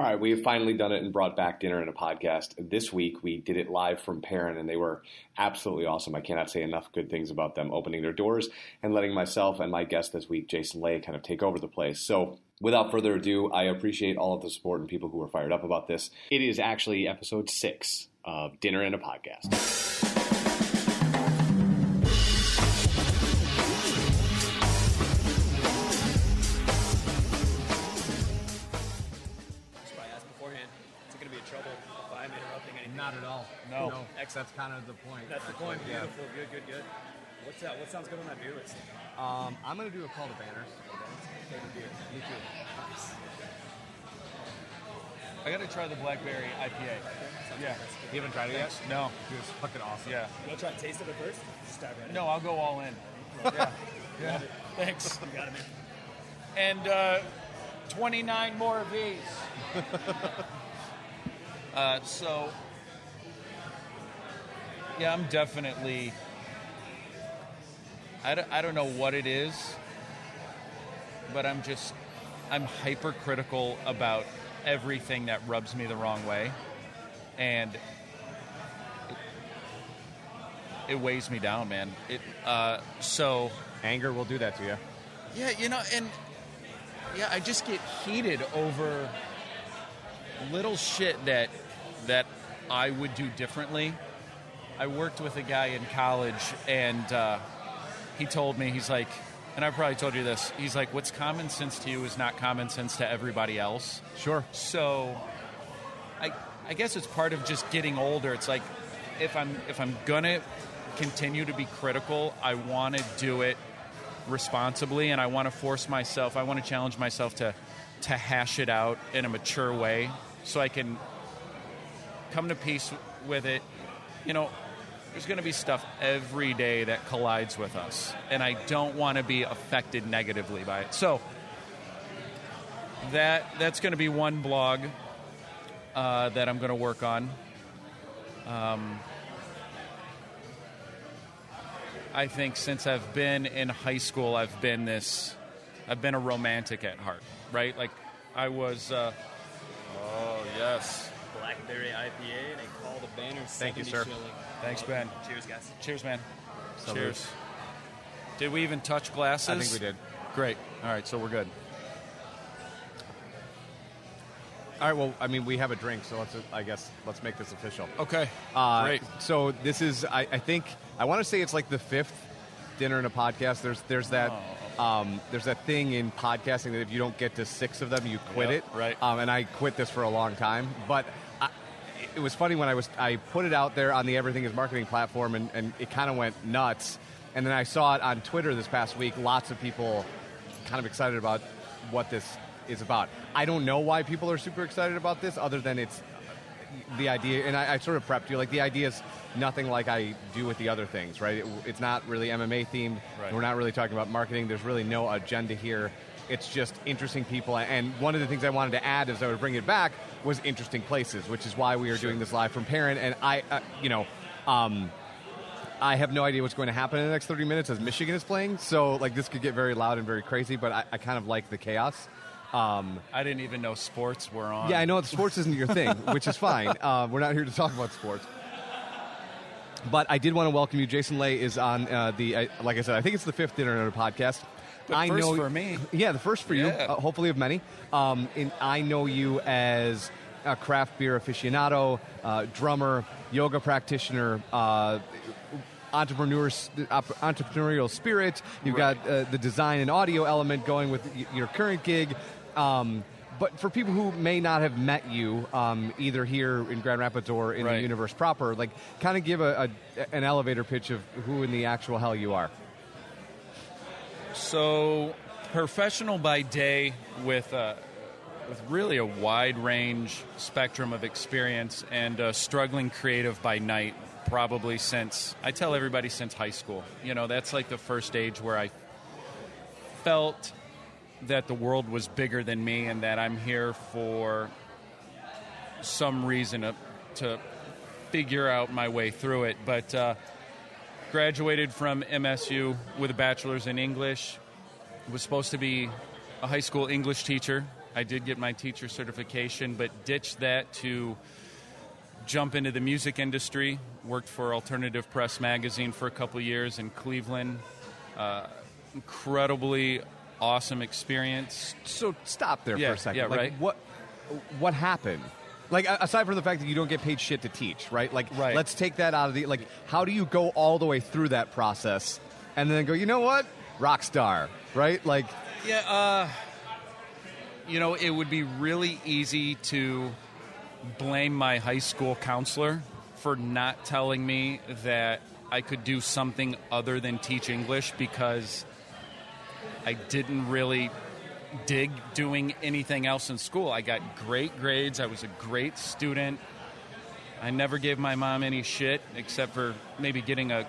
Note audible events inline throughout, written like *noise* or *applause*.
All right, we have finally done it and brought back dinner and a podcast. This week we did it live from Perrin, and they were absolutely awesome. I cannot say enough good things about them opening their doors and letting myself and my guest this week, Jason Ley, kind of take over the place. So, without further ado, I appreciate all of the support and people who are fired up about this. It is actually episode six of Dinner and a Podcast. No. That's kind of the point. That's the point. Yeah. Good, good, good. What's that? What sounds good on that beer list? Um, I'm going to do a call to banners. Favorite beer. Me too. I gotta try the blackberry IPA. Yeah. You haven't tried it yet? No. Dude, it's fucking awesome. Yeah. You want to try to taste of it first? Just dive right in. No, I'll go all in. Yeah. Yeah. Thanks. You got it, man. And uh, 29 more of these. *laughs* uh, so, yeah, I'm definitely. I don't, I don't know what it is, but I'm just. I'm hypercritical about everything that rubs me the wrong way. And it, it weighs me down, man. It uh, so Anger will do that to you. yeah, you know, and yeah, I just get heated over little shit that that I would do differently. I worked with a guy in college, and uh, he told me he's like, and I probably told you this. He's like, "What's common sense to you is not common sense to everybody else." Sure. So, I I guess it's part of just getting older. It's like if I'm if I'm gonna continue to be critical, I want to do it responsibly, and I want to force myself. I want to challenge myself to to hash it out in a mature way, so I can come to peace with it. You know, there's going to be stuff every day that collides with us, and I don't want to be affected negatively by it. So that that's going to be one blog uh, that I'm going to work on. Um, I think since I've been in high school, I've been this, I've been a romantic at heart, right? Like I was. Uh, oh yes, Blackberry IPA and a call to banner. Thank you, sir. shilling. Thanks, Ben. Cheers, guys. Cheers, man. Salute. Cheers. Did we even touch glasses? I think we did. Great. All right, so we're good. All right. Well, I mean, we have a drink, so let's. I guess let's make this official. Okay. Uh, Great. So this is. I, I think. I want to say it's like the fifth dinner in a podcast. There's. There's that. Oh. Um, there's that thing in podcasting that if you don't get to six of them, you quit Yep, it. right. Um, and I quit this for a long time, but. It was funny when I was I put it out there on the Everything Is Marketing platform, and, and it kind of went nuts. And then I saw it on Twitter this past week. Lots of people kind of excited about what this is about. I don't know why people are super excited about this, other than it's the idea. And I, I sort of prepped you. Like the idea is nothing like I do with the other things, right? It, it's not really MMA themed. Right. We're not really talking about marketing. There's really no agenda here. It's just interesting people. And one of the things I wanted to add as I would bring it back was interesting places, which is why we are doing this live from Perrin. And I, uh, you know. Um, I have no idea what's going to happen in the next 30 minutes as Michigan is playing. So, like, this could get very loud and very crazy, but I, I kind of like the chaos. Um, I didn't even know sports were on. yeah, I know sports isn't your thing, *laughs* which is fine. Uh, we're not here to talk about sports. But I did want to welcome you. Jason Ley is on the, uh, the uh, like I said, I think it's the fifth Dinner podcast. I first know for me. *laughs* Yeah, the first for you. Uh, hopefully of many. Um, and I know you as a craft beer aficionado, uh, drummer, yoga practitioner, uh, entrepreneur, entrepreneurial spirit. You've Right. got uh, the design and audio element going with y- your current gig. Um, but for people who may not have met you, um, either here in Grand Rapids or in the universe proper, like kind of give a, a, an elevator pitch of who in the actual hell you are. So, professional by day with uh, with really a wide range spectrum of experience, and struggling creative by night. Probably since I tell everybody since high school. You know, that's like the first age where I felt that the world was bigger than me, and that I'm here for some reason to, to figure out my way through it. But uh, graduated from MSU with a bachelor's in English. Was supposed to be a high school English teacher. I did get my teacher certification, but ditched that to jump into the music industry. Worked for Alternative Press magazine for a couple years in Cleveland. Uh, incredibly awesome experience. So stop there Yeah, for a second. yeah, like, right. What what happened? Like aside from the fact that you don't get paid shit to teach, right? Like Right. let's take that out of the like how do you go all the way through that process and then go, you know what? Rock star, right? Like Yeah, uh, you know, it would be really easy to blame my high school counselor for not telling me that I could do something other than teach English because I didn't really dig doing anything else in school. I got great grades, I was a great student. I never gave my mom any shit except for maybe getting a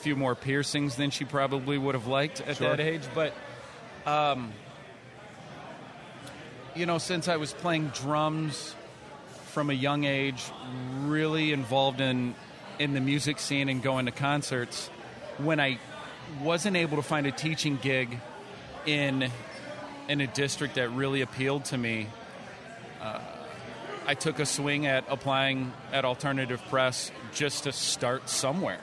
few more piercings than she probably would have liked at Sure. that age, but um, you know, since I was playing drums from a young age, really involved in in the music scene and going to concerts, when I wasn't able to find a teaching gig in in a district that really appealed to me, uh, I took a swing at applying at Alternative Press just to start somewhere,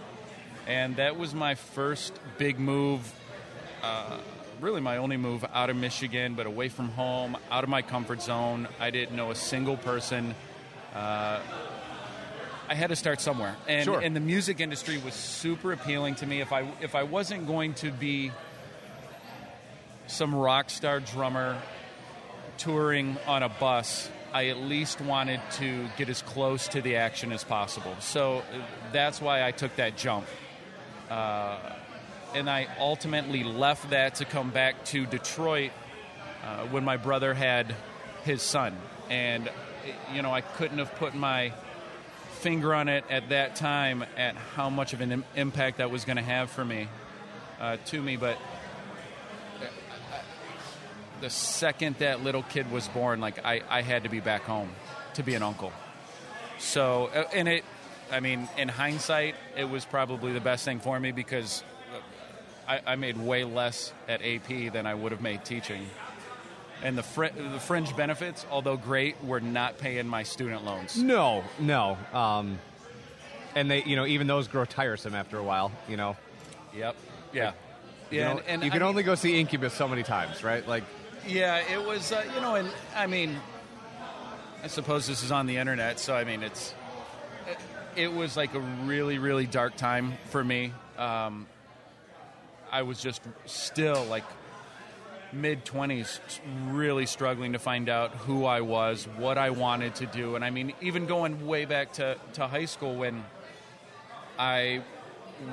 and that was my first big move uh, really my only move out of Michigan, but away from home, out of my comfort zone. I didn't know a single person. Uh, I had to start somewhere, and Sure. and the music industry was super appealing to me. If I if I wasn't going to be some rock star drummer touring on a bus, I at least wanted to get as close to the action as possible. So uh, that's why I took that jump and I ultimately left that to come back to Detroit uh, when my brother had his son. And, you know, I couldn't have put my finger on it at that time at how much of an Im- impact that was going to have for me, uh, to me. But uh, the second that little kid was born, like, I, I had to be back home to be an uncle. So, uh, and it, I mean, in hindsight, it was probably the best thing for me because I, I made way less at AP than I would have made teaching. And the, fr- the fringe benefits, although great, were not paying my student loans. no, no. Um and they, you know, even those grow tiresome after a while, you know. Yep. Yeah. You, Yeah. know, and, and you I can mean- only go see Incubus so many times, right? Like Yeah, it was, uh, you know, and I mean, I suppose this is on the internet, so I mean, it's, it, it was like a really, really dark time for me. Um, I was just still like mid 20s, really struggling to find out who I was, what I wanted to do. And I mean, even going way back to, to high school when I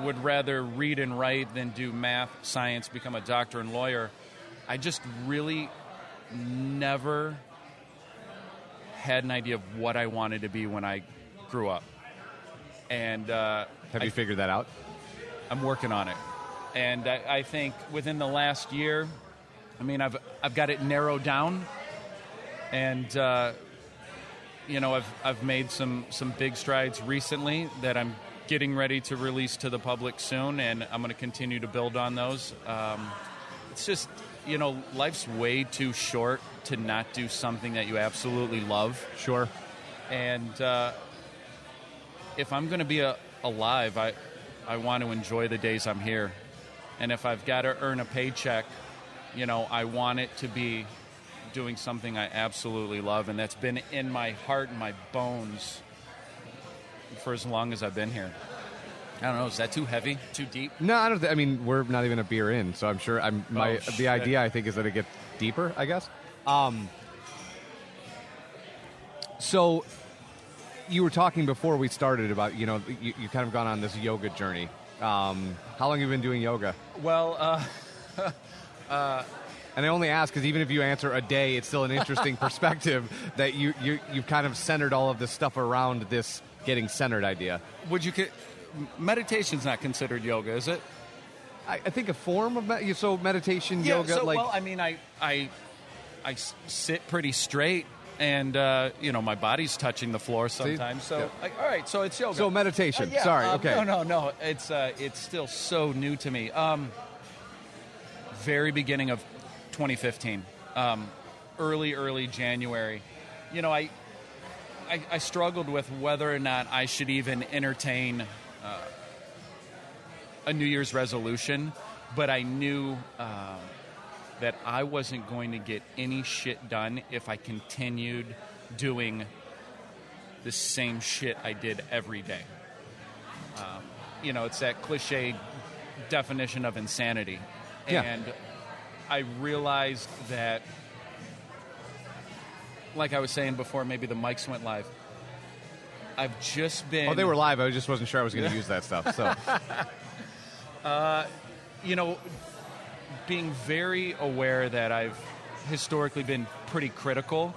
would rather read and write than do math, science, become a doctor and lawyer. I just really never had an idea of what I wanted to be when I grew up. And uh, have I- you figured that out? I'm working on it, and I, I think within the last year, I mean, I've I've got it narrowed down, and uh, you know, I've I've made some some big strides recently that I'm getting ready to release to the public soon, and I'm going to continue to build on those. Um, it's just you know, life's way too short to not do something that you absolutely love. Sure. And uh, if I'm going to be a, alive, I, I want to enjoy the days I'm here. And if I've got to earn a paycheck, you know, I want it to be doing something I absolutely love. And that's been in my heart and my bones for as long as I've been here. I don't know. Is that too heavy? Too deep? No, I don't. Th- I mean, we're not even a beer in, so I'm sure. I'm my Oh, the idea. I think is that it gets deeper. I guess. Um. So, you were talking before we started about you know you, you kind of gone on this yoga journey. Um, how long have you been doing yoga? Well, uh, *laughs* And I only ask because even if you answer a day, it's still an interesting *laughs* perspective that you, you you've kind of centered all of this stuff around this getting centered idea. would you? Meditation's not considered yoga, is it? I, I think a form of med- so meditation, yoga, so, like well, I mean, I sit pretty straight, and uh, you know, my body's touching the floor sometimes. So, Yeah. like, all right, so it's yoga. so meditation. Uh, yeah, Sorry, uh, okay. No, no, no. It's uh, it's still so new to me. Um, very beginning of 2015. Um, early, early January, you know, I, I, I struggled with whether or not I should even entertain uh, a New Year's resolution, but I knew um, that I wasn't going to get any shit done if I continued doing the same shit I did every day. Um, you know, it's that cliche definition of insanity. Yeah. And I realized that, like I was saying before, maybe the mics went live. I've just been. Oh, they were live. I just wasn't sure I was going to use that stuff. So *laughs* you know, being very aware that I've historically been pretty critical.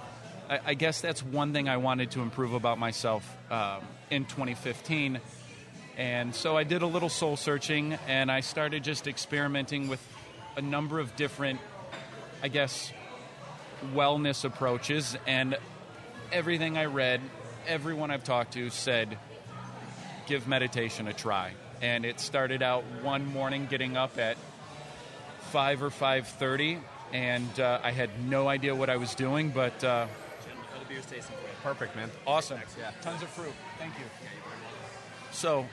I, I guess that's one thing I wanted to improve about myself um, in 2015. And so I did a little soul searching and I started just experimenting with a number of different, I guess, wellness approaches. And everything I read, everyone I've talked to said, give meditation a try. And it started out one morning getting up at 5 or 5.30 and uh, I had no idea what I was doing, but uh, the beer's tasting you? perfect, man. awesome. Yeah. Tons of fruit. Thank you. So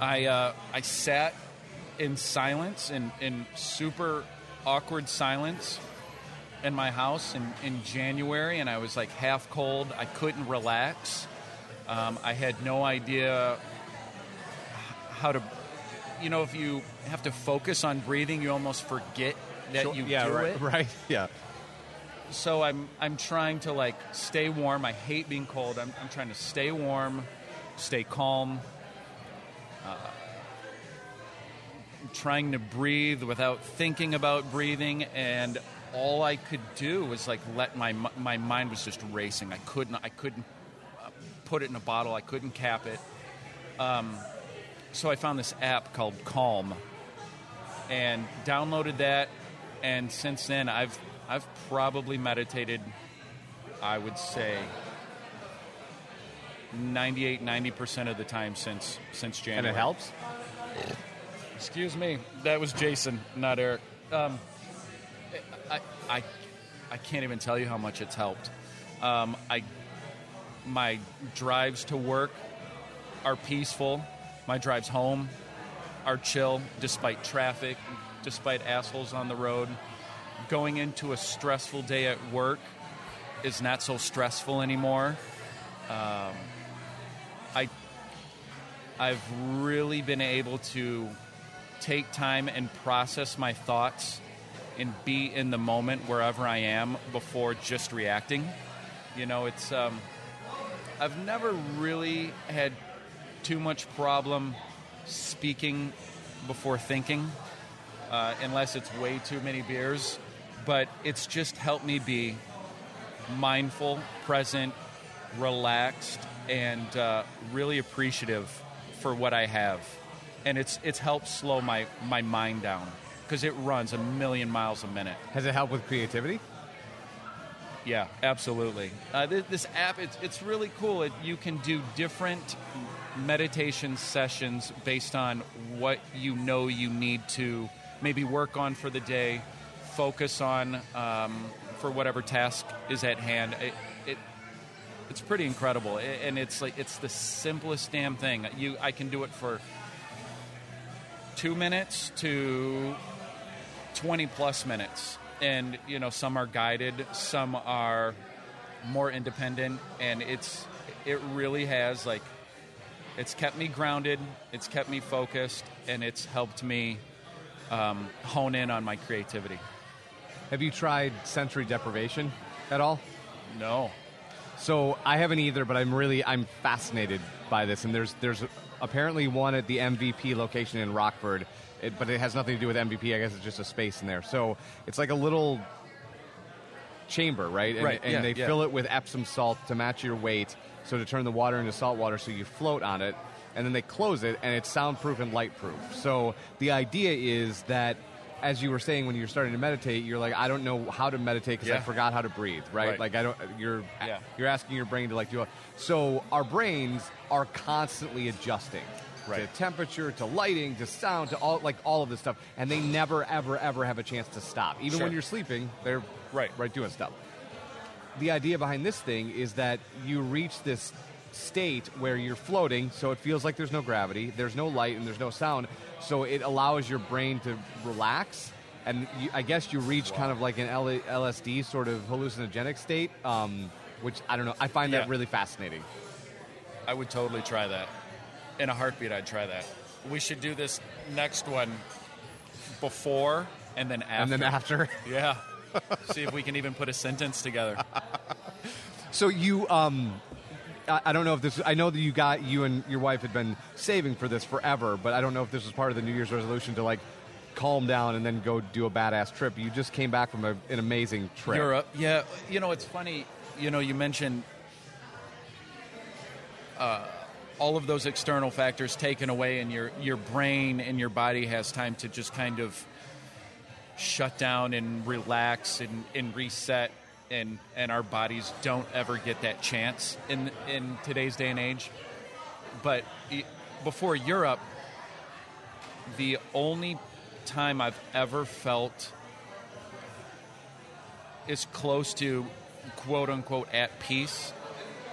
I uh, I sat in silence in, in super awkward silence in my house in, in January, and I was like half cold. I couldn't relax. Um, I had no idea how to, you know, if you have to focus on breathing, you almost forget that Sure. you yeah, do right, it *laughs* right. Yeah. so I'm I'm trying to like stay warm. I hate being cold. I'm, I'm trying to stay warm, stay calm. Uh, trying to breathe without thinking about breathing, and all I could do was like let my my mind was just racing. I couldn't I couldn't uh, put it in a bottle. I couldn't cap it. Um, so I found this app called Calm, and downloaded that and since then I've I've probably meditated I would say 98 90% of the time since since January. And it helps. Excuse me. That was Jason, not Eric. Um, I, I, I can't even tell you how much it's helped. Um, I, my drives to work are peaceful. My drives home are chill, despite traffic, despite assholes on the road. Going into a stressful day at work is not so stressful anymore. Um, I I've really been able to take time and process my thoughts and be in the moment wherever I am before just reacting. You know, it's um, I've never really had too much problem speaking before thinking, uh, unless it's way too many beers. But it's just helped me be mindful, present, relaxed, and uh, really appreciative for what I have. And it's it's helped slow my, my mind down because it runs a million miles a minute. Has it helped with creativity? Yeah, absolutely. Uh, this, this app, it's, it's really cool. It, you can do different meditation sessions based on what you know you need to maybe work on for the day, focus on um, for whatever task is at hand. It, it, it's pretty incredible, and it's like it's the simplest damn thing. You, I can do it for two minutes to 20 plus minutes and you know some are guided some are more independent and it's it really has like it's kept me grounded it's kept me focused and it's helped me um, hone in on my creativity Have you tried sensory deprivation at all? no So I haven't either, but I'm really I'm fascinated by this. And there's there's apparently one at the MVP location in Rockford, it, but it has nothing to do with MVP. I guess it's just a space in there. So it's like a little chamber, right? And, Right, And yeah, they yeah. fill it with Epsom salt to match your weight, so to turn the water into salt water, so you float on it. And then they close it, and it's soundproof and lightproof. So the idea is that. As you were saying when you're starting to meditate, you're like, I don't know how to meditate because I forgot how to breathe, right? Right. Like I don't. You're Yeah. you're asking your brain to like do A, So our brains are constantly adjusting, to temperature to lighting to sound to all like all of this stuff, and they never ever ever have a chance to stop. Even Sure. when you're sleeping, they're Right. right doing stuff. The idea behind this thing is that you reach this state where you're floating, so it feels like there's no gravity, there's no light, and there's no sound. So it allows your brain to relax, and you, I guess you reach kind of like an L- LSD sort of hallucinogenic state, um, which I don't know. I find that really fascinating. I would totally try that. In a heartbeat, I'd try that. We should do this next one before and then after. And then after, *laughs* Yeah. See if we can even put a sentence together. *laughs* so you, um, I, I don't know if this. I know that you got you and your wife had been saving for this forever, but I don't know if this was part of the New Year's resolution to like calm down and then go do a badass trip. You just came back from a, an amazing trip. Europe. Yeah. You know, it's funny. You know, you mentioned uh, all of those external factors taken away, and your your brain and your body has time to just kind of shut down and relax and, and reset. And, and our bodies don't ever get that chance in in today's day and age. But before Europe, the only time I've ever felt as close to quote unquote at peace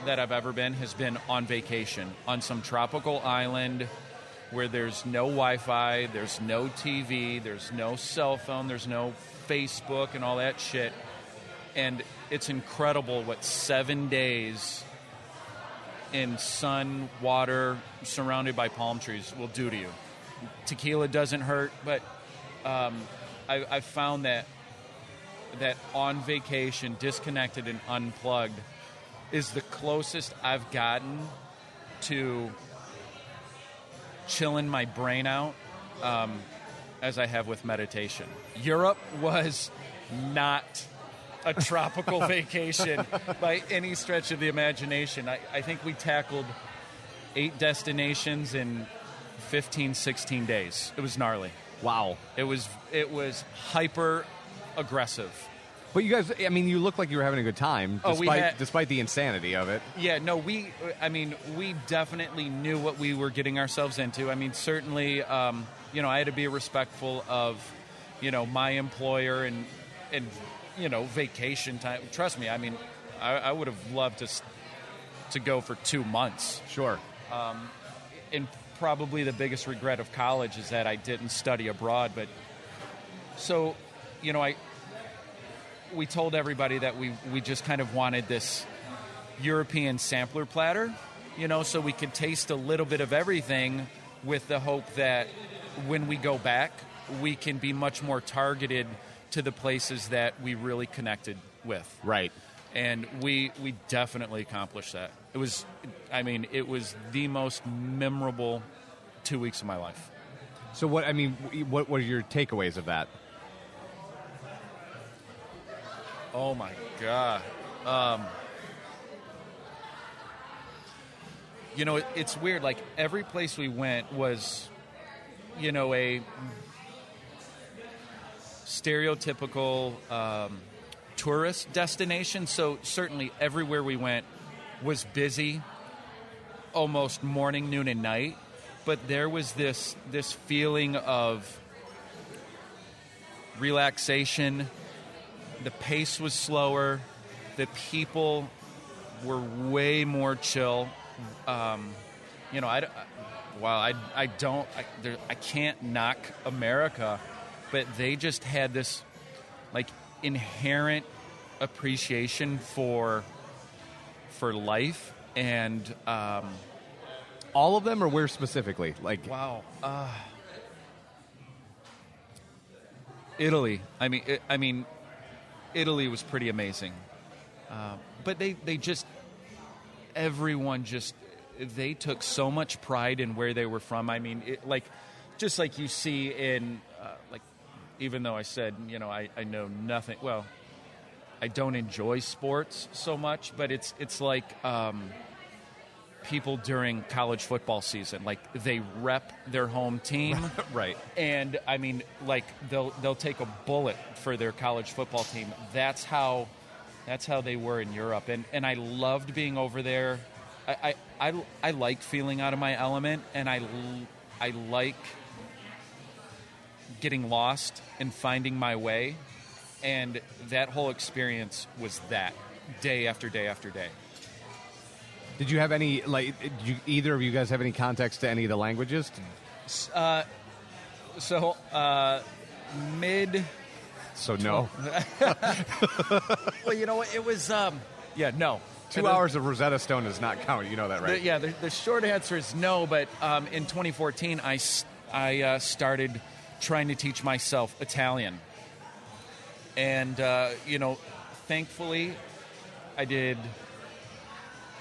that I've ever been has been on vacation on some tropical island where there's no Wi Fi, there's no TV, there's no cell phone, there's no Facebook and all that shit. And it's incredible what seven days in sun, water, surrounded by palm trees will do to you. Tequila doesn't hurt, but um, I, I found that that on vacation, disconnected and unplugged, is the closest I've gotten to chilling my brain out um, as I have with meditation. Europe was not a tropical *laughs* vacation by any stretch of the imagination. I, I think we tackled eight destinations in 15, 16 days. It was gnarly. Wow. It was it was hyper aggressive. But you guys, I mean, you look like you were having a good time, Oh, despite had- despite the insanity of it. Yeah, no, we. I mean, we definitely knew what we were getting ourselves into. I mean, certainly, um, you know, I had to be respectful of, you know, my employer and and you know, vacation time. Trust me, I mean, I, I would have loved to to go for two months. Sure. And probably the biggest regret of college is that I didn't study abroad. But so, you know, I we told everybody that we we just kind of wanted this European sampler platter, you know, so we could taste a little bit of everything with the hope that when we go back, we can be much more targeted to the places that we really connected with Right. and we we definitely accomplished that. It was, I mean, it was the most memorable two weeks of my life. So what? I mean, what were your takeaways of that? Oh my god! Um, you know, it, it's weird. Like every place we went was, you know, a stereotypical um, tourist destination. So certainly everywhere we went was busy, almost morning, noon, and night. But there was this this feeling of relaxation. The pace was slower. The people were way more chill. Um, you know, I, I- while I, I don't, I, there, I can't knock America, but they just had this like inherent appreciation for for life and um, All of them, or where specifically? Like, wow, uh, Italy. I mean, it, I mean, Italy was pretty amazing, uh, but they they just everyone just they took so much pride in where they were from. I mean, it, like just like you see in uh, like even though I said you know I, I know nothing. Well, I don't enjoy sports so much, but it's it's like. Um, people during college football season like they rep their home team *laughs* right. and I mean, like they'll they'll take a bullet for their college football team. That's how that's how they were in Europe, and and I loved being over there. I, I, I, I like feeling out of my element, and I I like getting lost and finding my way. And that whole experience was that day after day after day. Did you have any like? Did you, either of you guys have any context to any of the languages? So, uh, mid. So no. *laughs* Well, you know what? It was. Um, yeah, no. Two And the- hours of Rosetta Stone does not count. You know that, The, right? yeah, the, the short answer is no. But um, in 2014, I uh, started trying to teach myself Italian, and uh, you know, thankfully, I did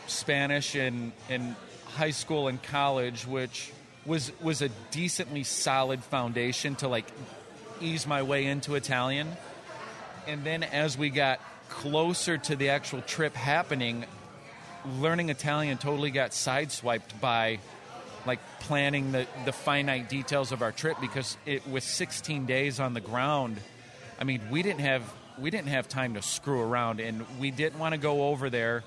Spanish in in high school and college, which was was a decently solid foundation to like ease my way into Italian. And then as we got closer to the actual trip happening, learning Italian totally got sideswiped by like planning the, the finite details of our trip because it was 16 days on the ground. I mean, we didn't have we didn't have time to screw around, and we didn't want to go over there,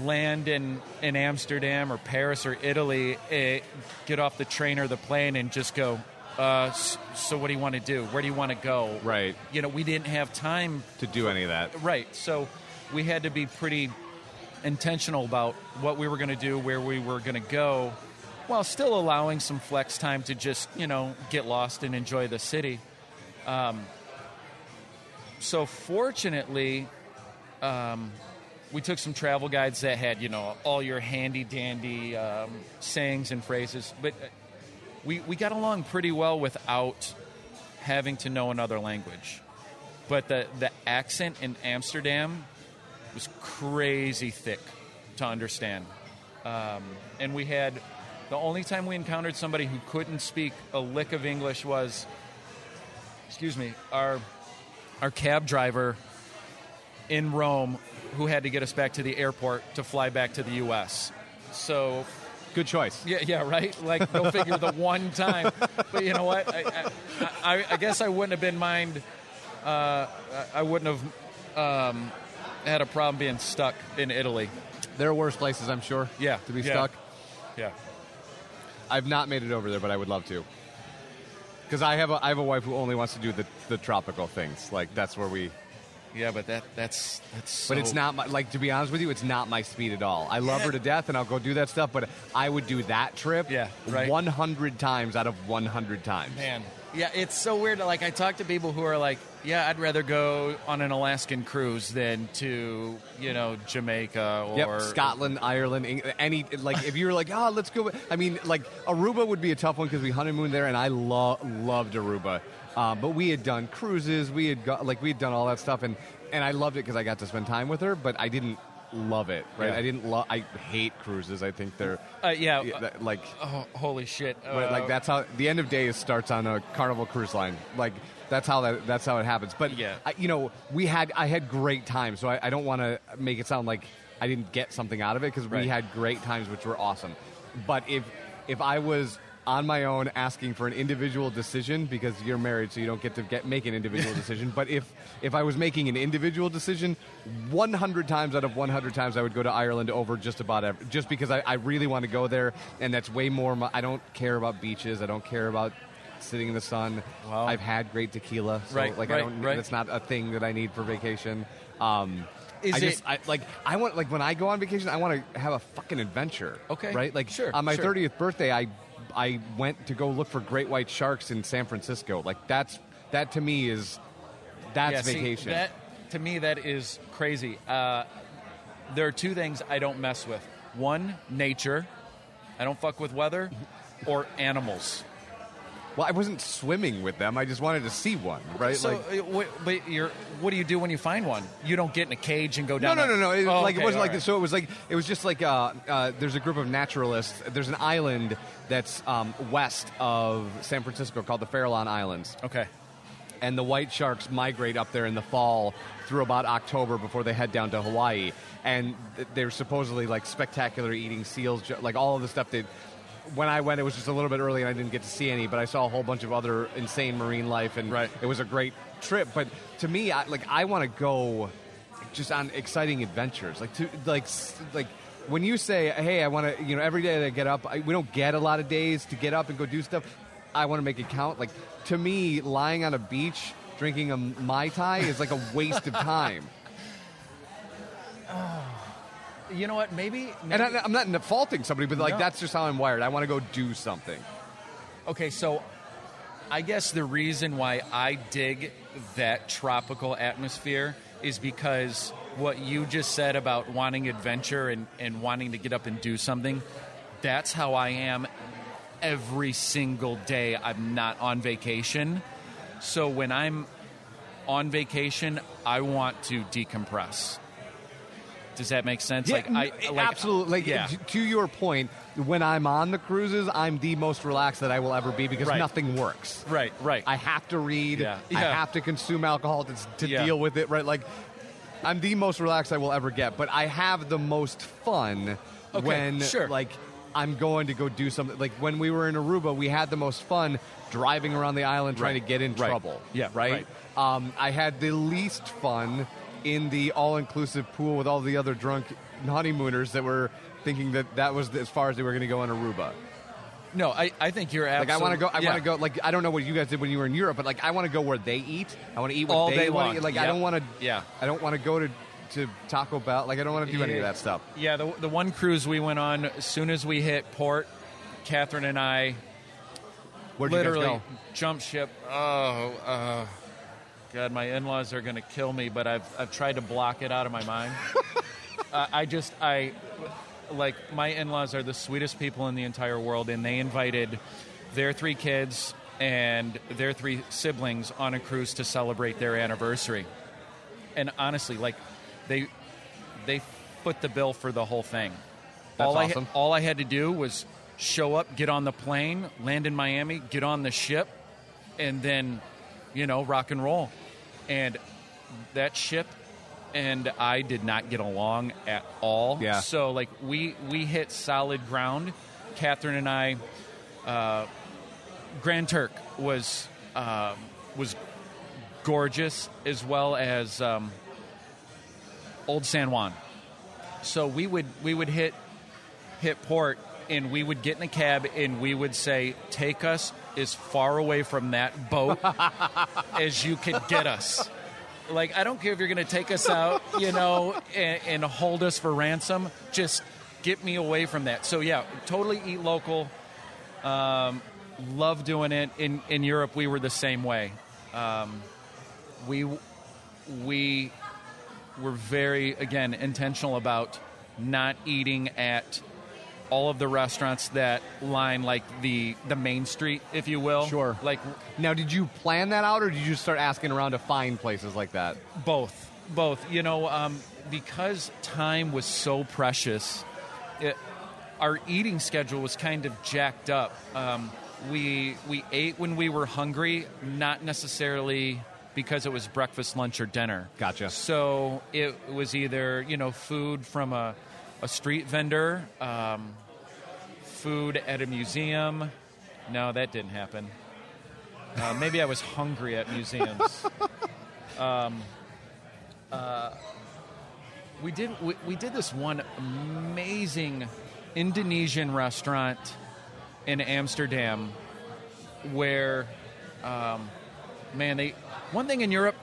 land in in Amsterdam or Paris or Italy, eh, get off the train or the plane, and just go. Uh, so what do you want to do? Where do you want to go? Right. You know, we didn't have time To do any of that. Right. So we had to be pretty intentional about what we were going to do, where we were going to go, while still allowing some flex time to just, you know, get lost and enjoy the city. Um, so fortunately, um, we took some travel guides that had, you know, all your handy dandy um, sayings and phrases, but uh, we, we got along pretty well without having to know another language but the the accent in Amsterdam was crazy thick to understand. Um, and we had the only time we encountered somebody who couldn't speak a lick of English was, excuse me, our our cab driver in Rome who had to get us back to the airport to fly back to the U.S. So Good choice. yeah, yeah, right. Like go figure the *laughs* one time. But you know what? I, I, I, guess I wouldn't have been mind. Uh, I I wouldn't have um, had a problem being stuck in Italy. There are worse places, I'm sure. Yeah, To be yeah. stuck. Yeah. I've not made it over there, but I would love to. Because I have a I have a wife who only wants to do the, the tropical things. Like that's where we. Yeah, but that that's that's. But it's not my, like to be honest with you, it's not my speed at all. I love her to death, and I'll go do that stuff. But I would do that trip, Yeah, right. 100 times out of 100 times. Man, yeah, it's so weird. Like I talk to people who are like, "Yeah, I'd rather go on an Alaskan cruise than to you know Jamaica or Yep, Scotland, Ireland, Eng- any like if you were like, oh, let's go. I mean, like Aruba would be a tough one because we honeymooned there, and I lo- loved Aruba. Uh, but we had done cruises, we had got like we had done all that stuff, and and I loved it because I got to spend time with her. But I didn't love it. Right? Yeah. I didn't love. I hate cruises. I think they're Uh, yeah, yeah, that- like. Oh, holy shit! But Uh, like that's how the end of days starts on a Carnival cruise line. Like that's how that that's how it happens. But Yeah. I, you know, we had I had great times, so I, I don't want to make it sound like I didn't get something out of it because Right. we had great times, which were awesome. But if if I was on my own asking for an individual decision because you're married so you don't get to get make an individual decision but if if I was making an individual decision 100 times out of 100 times I would go to Ireland over just about every, just because I, I really want to go there and that's way more my, I don't care about beaches I don't care about sitting in the sun Wow. I've had great tequila so Right, like right, I don't right. that's not a thing that I need for vacation um Is I it- just I, like I want like when I go on vacation I want to have a fucking adventure Okay, right like sure, on my sure. 30th birthday I I went to go look for great white sharks in San Francisco like that's that to me is that's yeah, see, vacation that to me, that is crazy. Uh, there are two things I don't mess with. One, nature. I don't fuck with weather, or animals. Well I wasn't swimming with them I just wanted to see one right So, like uh, what, but you're, what do you do when you find one? You don't get in a cage and go down. no, no, no, no. It, Oh, like okay, it wasn't like right. this. So it was like it was just like uh, uh, there's a group of naturalists. There's an island that's um, west of San Francisco called the Farallon Islands, Okay. and the white sharks migrate up there in the fall through about October before they head down to Hawaii. And they're supposedly like spectacular eating seals, like all of the stuff that. When I went, it was just a little bit early, and I didn't get to see any. But I saw a whole bunch of other insane marine life, and Right. it was a great trip. But to me, I, like I want to go just on exciting adventures, like to like like when you say, "Hey, I want to," you know, every day that I get up, I, we don't get a lot of days to get up and go do stuff. I want to make it count. Like to me, lying on a beach drinking a mai tai is like a waste of time. *sighs* *sighs* Oh. You know what? Maybe. maybe And I, I'm not faulting somebody, but like No. that's just how I'm wired. I want to go do something. Okay, so I guess the reason why I dig that tropical atmosphere is because what you just said about wanting adventure and, and wanting to get up and do something, that's how I am every single day I'm not on vacation. So when I'm on vacation, I want to decompress. Does that make sense? like I like, absolutely. Like yeah. to your point, when I'm on the cruises, I'm the most relaxed that I will ever be because Right. nothing works. Right, right. I have to read. Yeah. I Yeah. have to consume alcohol to, to Yeah. deal with it. Right. Like I'm the most relaxed I will ever get, but I have the most fun Okay, when sure. like I'm going to go do something. Like when we were in Aruba, we had the most fun driving around the island trying Right. to get in Right. trouble. Yeah, Right. Um, I had the least fun in the all-inclusive pool with all the other drunk honeymooners that were thinking that that was as far as they were going to go on Aruba. no, I, I think you're Like absolutely. I want to go. I yeah. want to go. Like I don't know what you guys did when you were in Europe, but like I want to go where they eat. I want to eat what All they day want long. to eat. Like I don't want to. Yeah. I don't want to go to to Taco Bell. Like I don't want to do any of that stuff. Yeah, the, the one cruise we went on, as soon as we hit port, Catherine and I Where'd you literally guys go? jumped ship. Oh, uh, God, my in laws are going to kill me, but I've, I've tried to block it out of my mind. *laughs* uh, I just, I, like, my in laws are the sweetest people in the entire world, and they invited their three kids and their three siblings on a cruise to celebrate their anniversary. And honestly, like, they, they foot the bill for the whole thing. That's all awesome. I all I had to do was show up, get on the plane, land in Miami, get on the ship, and then, you know, rock and roll. And that ship and I did not get along at all. Yeah. So like we we hit solid ground. Catherine and I, uh, Grand Turk was um, was gorgeous as well as um, Old San Juan. So we would we would hit hit port and we would get in a cab and we would say, "Take us as far away from that boat *laughs* as you could get us." Like I don't care if you're going to take us out, you know, and, and hold us for ransom. Just get me away from that. So yeah, totally eat local. Um, love doing it. In in Europe, we were the same way. Um, we we were very again intentional about not eating at all of the restaurants that line like the the main street, if you will. Sure. Like Now, did you plan that out, or did you just start asking around to find places like that? both, both. You know, um, because time was so precious, it, our eating schedule was kind of jacked up. Um, we we ate when we were hungry, not necessarily because it was breakfast, lunch, or dinner. Gotcha. So it was either you know food from a, a street vendor, um, food at a museum. No, that didn't happen. Uh, maybe I was hungry at museums. *laughs* Um, uh, we did we, we did this one amazing Indonesian restaurant in Amsterdam where um, man they one thing in Europe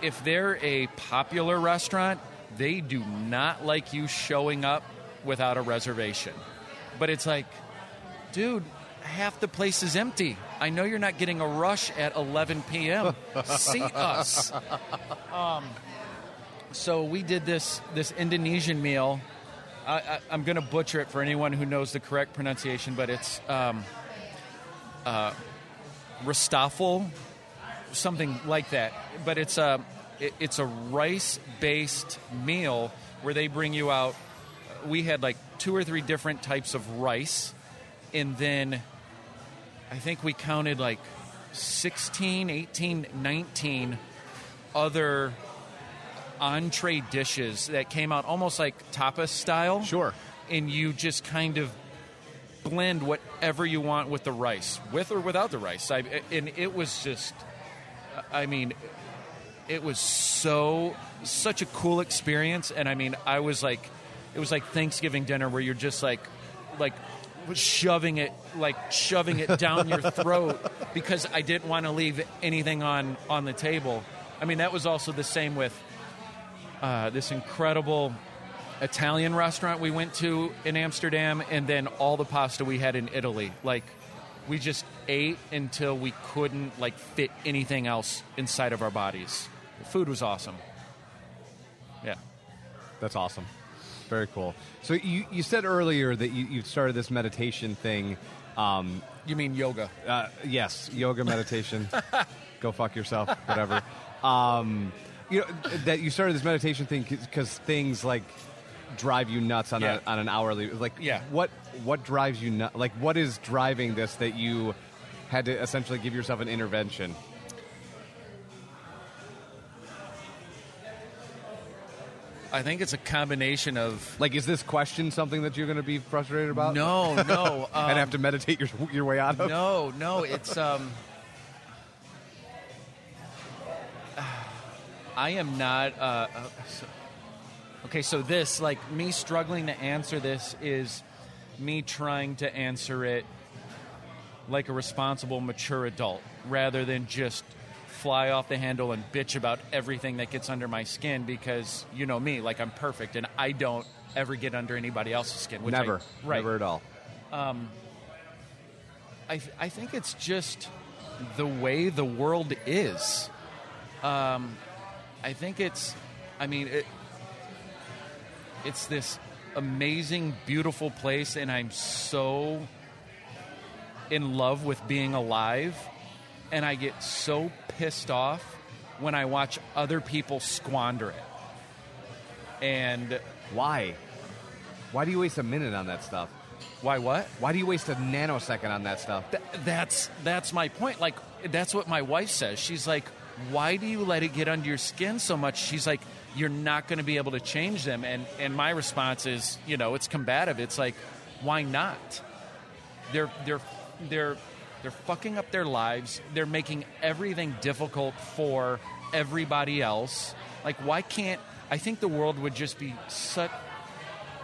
if they're a popular restaurant they do not like you showing up without a reservation but it's like dude half the place is empty I know you're not getting a rush at 11 p.m. *laughs* See us so we did this this Indonesian meal. I, I, I'm going to butcher it for anyone who knows the correct pronunciation, but it's um, uh, rijsttafel, something like that. But it's a it, it's a rice based meal where they bring you out. We had like two or three different types of rice, and then I think we counted like 16, 18, 19 other entree dishes that came out almost like tapas style. Sure. And you just kind of blend whatever you want with the rice, with or without the rice. I, and it was just, I mean, it was so such a cool experience. And I mean, I was like it was like Thanksgiving dinner where you're just like like shoving it like shoving it down your *laughs* throat because I didn't want to leave anything on on the table. I mean that was also the same with uh, this incredible Italian restaurant we went to in Amsterdam, and then all the pasta we had in Italy. Like, we just ate until we couldn't like fit anything else inside of our bodies. The food was awesome. Yeah. That's awesome. Very cool. So you, you said earlier that you, you started this meditation thing. Um, You mean yoga? uh, yes, yoga meditation. *laughs* Go fuck yourself, whatever. Um, you know that you started this meditation thing because things like drive you nuts on Yeah. a, on an hourly. Like, Yeah. what what drives you nuts? Like, what is driving this that you had to essentially give yourself an intervention? I think it's a combination of Like, is this question something that you're going to be frustrated about? no, *laughs* no, um, and have to meditate your your way out of. No, no, it's um. *sighs* I am not. Uh, uh, so- okay, so this, like me struggling to answer this, is me trying to answer it like a responsible, mature adult, rather than just fly off the handle and bitch about everything that gets under my skin. Because you know me, like I'm perfect, and I don't ever get under anybody else's skin. Which I- Never, right? never at all. I, th- I think it's just the way the world is. Um, I think it's, I mean, it, it's this amazing, beautiful place, and I'm so in love with being alive, and I get so pissed off when I watch other people squander it. And Why? Why do you waste a minute on that stuff? why what? Why do you waste a nanosecond on that stuff? Th- that's that's my point. Like that's what my wife says. She's like, "Why do you let it get under your skin so much?" She's like, "You're not going to be able to change them." And and my response is, you know, it's combative. It's like, "Why not?" They're they're they're they're fucking up their lives. They're making everything difficult for everybody else. Like, why can't? I think the world would just be such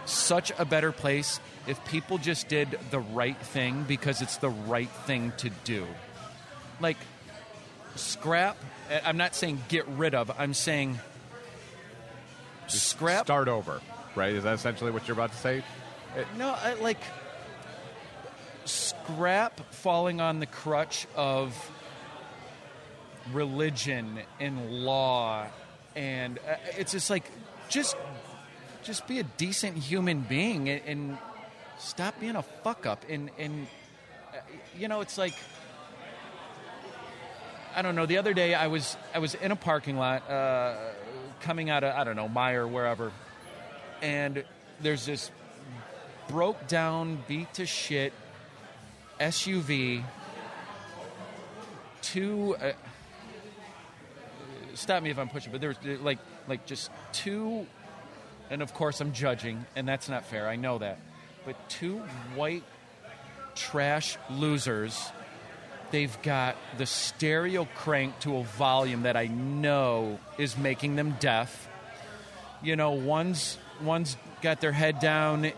such a better place if people just did the right thing because it's the right thing to do. Like, scrap, I'm not saying get rid of, I'm saying scrap. Start over, right? Is that essentially what you're about to say? No, I, like, scrap falling on the crutch of religion and law. And uh, it's just like, just just be a decent human being and, and stop being a fuck up and and uh, you know it's like I don't know the other day I was I was in a parking lot uh, coming out of I don't know Meijer wherever and there's this broke down beat to shit SUV two uh, stop me if I'm pushing but there's like like just two and of course I'm judging, and that's not fair. I know that. But two white trash losers, they've got the stereo cranked to a volume that I know is making them deaf. You know, one's one's got their head down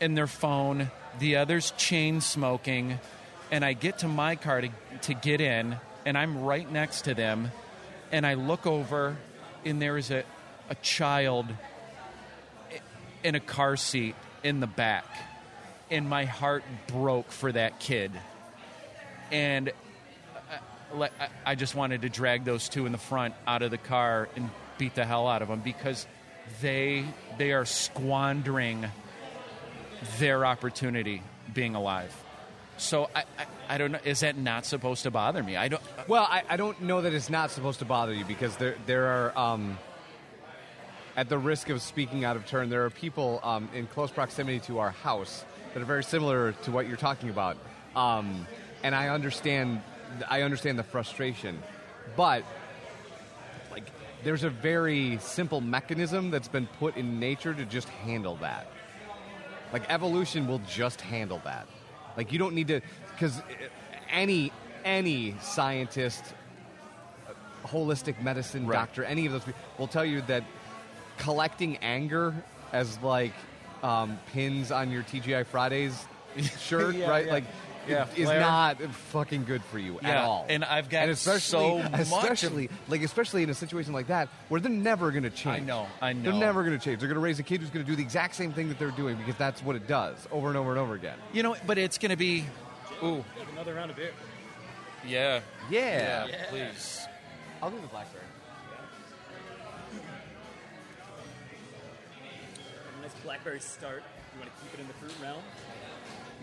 in their phone, the other's chain smoking, and I get to my car to, to get in, and I'm right next to them, and I look over, and there is a, a child in a car seat in the back, and my heart broke for that kid. And uh, I, I- I just wanted to drag those two in the front out of the car and beat the hell out of them because they they are squandering their opportunity being alive. So I, I, I don't know. Is that not supposed to bother me? I don't. Well, I, I don't know that it's not supposed to bother you because there there are, um, at the risk of speaking out of turn, there are people um, in close proximity to our house that are very similar to what you're talking about, um, and I understand I understand the frustration, but like there's a very simple mechanism that's been put in nature to just handle that. Like evolution will just handle that. Like you don't need to because any any scientist, holistic medicine Right. doctor, any of those people will tell you that collecting anger as like um, pins on your TGI Fridays *laughs* shirt, Yeah, right? yeah. Like, Yeah, is flare. not fucking good for you at all. and I've got and especially, so *laughs* much especially like especially in a situation like that where they're never going to change. I know, I know. They're never going to change. They're going to raise a kid who's going to do the exact same thing that they're doing because that's what it does over and over and over again. You know, but it's going to be. Ooh, Another round of beer. yeah. Yeah. Yeah, please. I'll do the blackberry. Nice blackberry start. You want to keep it in the fruit realm?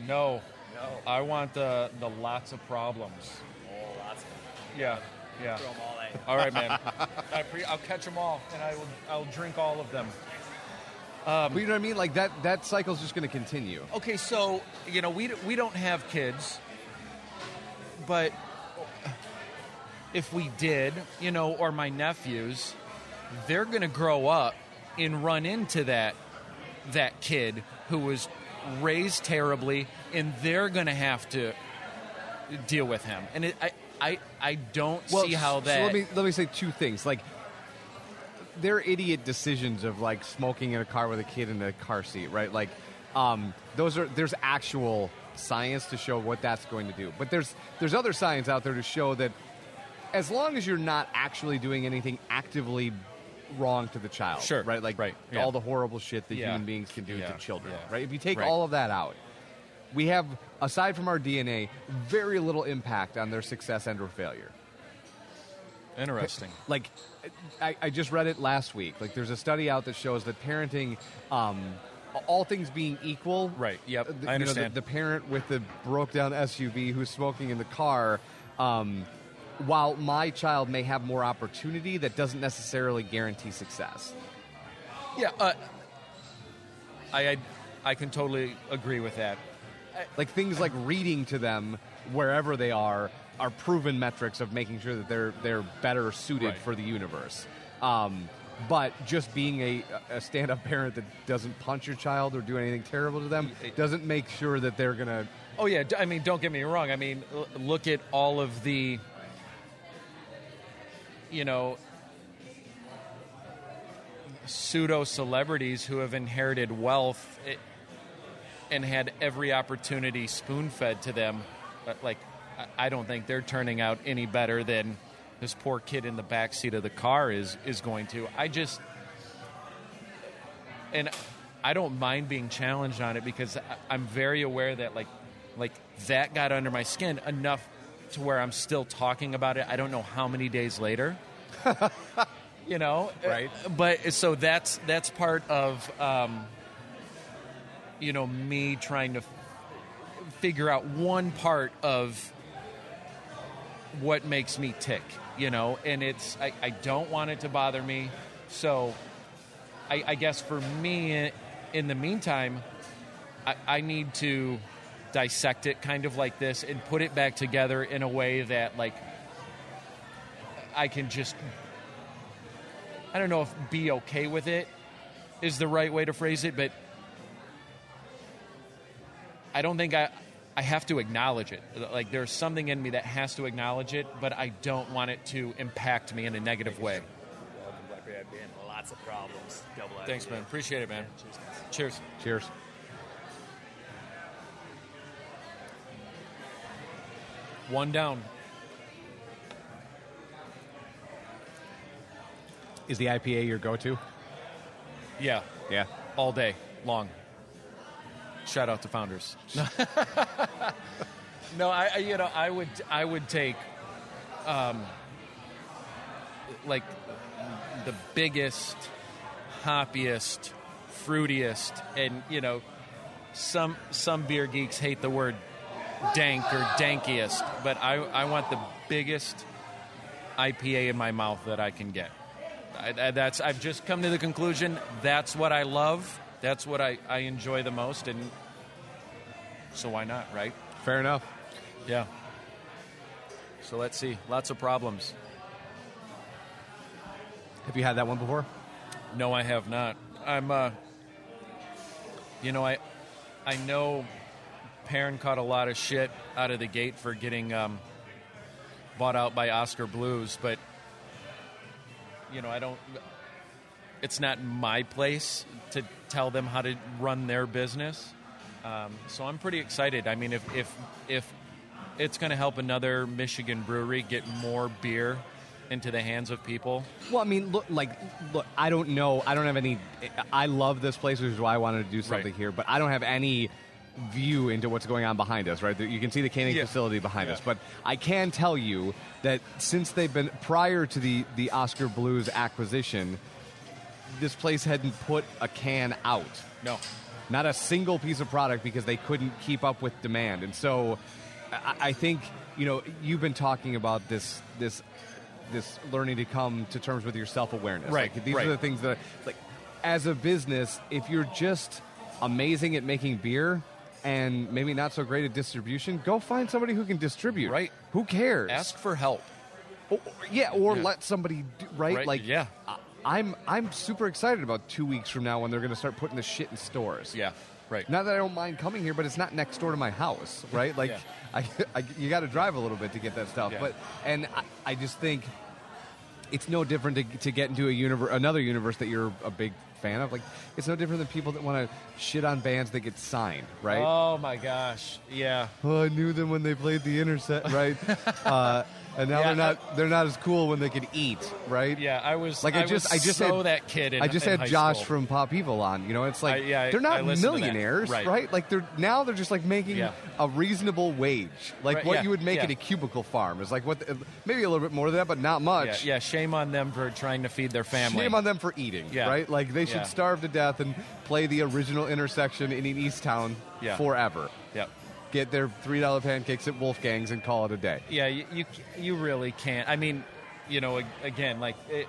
No. No. I want the the lots of problems. Oh, lots of Yeah, yeah. Throw them all at All right, man. *laughs* I pre- I'll catch them all, and I will. I'll drink all of them. but you know what I mean? Like that that cycle's just going to continue. Okay, so you know we we don't have kids, but if we did, you know, or my nephews, they're going to grow up and run into that that kid who was raised terribly, and they're going to have to deal with him. And it, I I I don't see how that. So let me let me say two things. Like they're idiot decisions of like smoking in a car with a kid in a car seat, right? Like um, those are there's actual science to show what that's going to do. But there's there's other science out there to show that as long as you're not actually doing anything actively wrong to the child, Sure. right? Like Right. Yeah. all the horrible shit that Yeah. human beings can do Yeah. to children, Yeah. right? If you take Right. all of that out, we have, aside from our DNA, very little impact on their success and or failure. Interesting. Like, I, I just read it last week. Like, there's a study out that shows that parenting, um, all things being equal, Right, yep, uh, the- I you know, the- understand. the, parent with the broke down SUV who's smoking in the car. Um, while my child may have more opportunity, that doesn't necessarily guarantee success. Yeah, uh, I, I I can totally agree with that. Like things like reading to them wherever they are are proven metrics of making sure that they're they're better suited Right. for the universe. Um, but just being a, a stand-up parent that doesn't punch your child or do anything terrible to them doesn't make sure that they're gonna. Oh yeah, I mean, don't get me wrong. I mean, look at all of the, you know, pseudo celebrities who have inherited wealth and had every opportunity spoon fed to them. But, Like, I- don't think they're turning out any better than this poor kid in the back seat of the car is is going to. I just and I don't mind being challenged on it because I'm very aware that like like that got under my skin enough to where I'm still talking about it. I don't know how many days later. *laughs* you know, Right. But so that's that's part of um, you know me trying to f- figure out one part of what makes me tick. You know, and it's I, I don't want it to bother me, so I, I guess for me, in the meantime, I, I need to dissect it kind of like this and put it back together in a way that, like, I can just, I don't know if be okay with it is the right way to phrase it, but I don't think I. I have to acknowledge it. Like there's something in me that has to acknowledge it, but I don't want it to impact me in a negative way. Welcome, Blackberry IPA. Lots of problems. Double Thanks, man. Appreciate it, man. Cheers. Cheers. Cheers. One down. Is the IPA your go-to? Yeah, Yeah. all day long. Shout out to founders. no, *laughs* I, you know I would I would take um like the biggest, hoppiest, fruitiest, and you know some some beer geeks hate the word dank or dankiest, but I I want the biggest IPA in my mouth that I can get. I, I, that's I've just come to the conclusion that's what I love. That's what I, I enjoy the most, and so why not, right? Fair enough. Yeah. So let's see. Lots of problems. Have you had that one before? No, I have not. I'm, uh, you know, I, I know Perrin caught a lot of shit out of the gate for getting um, bought out by Oskar Blues, but you know, I don't. It's not my place to tell them how to run their business. Um, so I'm pretty excited. I mean, if if if it's going to help another Michigan brewery get more beer into the hands of people, Well, I mean, look, like, look, I don't know. I don't have any. I love this place, which is why I wanted to do something Right. here. But I don't have any view into what's going on behind us. Right, you can see the canning Yeah. facility behind Yeah. us. But I can tell you that since they've been prior to the the Oskar Blues acquisition, this place hadn't put a can out. no, not a single piece of product because they couldn't keep up with demand. And so, I, I think you know you've been talking about this this this learning to come to terms with your self awareness. Right, Like, these right. are the things that like as a business, if you're just amazing at making beer. And maybe not so great at distribution. Go find somebody who can distribute. Right. Who cares? ask for help. Or- yeah, or Yeah. let somebody do, right? Right, Like, yeah. I'm I'm super excited about two weeks from now when they're going to start putting this shit in stores. Yeah, right. Not that I don't mind coming here, but it's not next door to my house, right? Like, Yeah. *laughs* I, I, you got to drive a little bit to get that stuff. Yeah. But and I, I just think it's no different to, to get into a universe, another universe that you're a big fan of. Like, it's no different than people that want to shit on bands that get signed, right? Oh my gosh, yeah. oh, I knew them when they played the Intercept, right? *laughs* uh, and now Yeah, they're not they're not as cool when they can eat, right? Yeah, I was Like I, I just I just so had that kid. In, I just had Josh school. from Pop Evil on. You know, it's like I- yeah, they're not listened to that. millionaires, Right. Like they're now they're just like making Yeah. a reasonable wage, like Right, what yeah, you would make yeah. at a cubicle farm. Is like what the, maybe a little bit more than that, but not much. Yeah, yeah, shame on them for trying to feed their family. Shame on them for eating, Yeah. right? Like they should Yeah. starve to death and play the original intersection in Eastown Yeah. forever. Yep. Get their three dollar pancakes at Wolfgang's and call it a day. Yeah, you, you you really can't. I mean, you know, again, like it,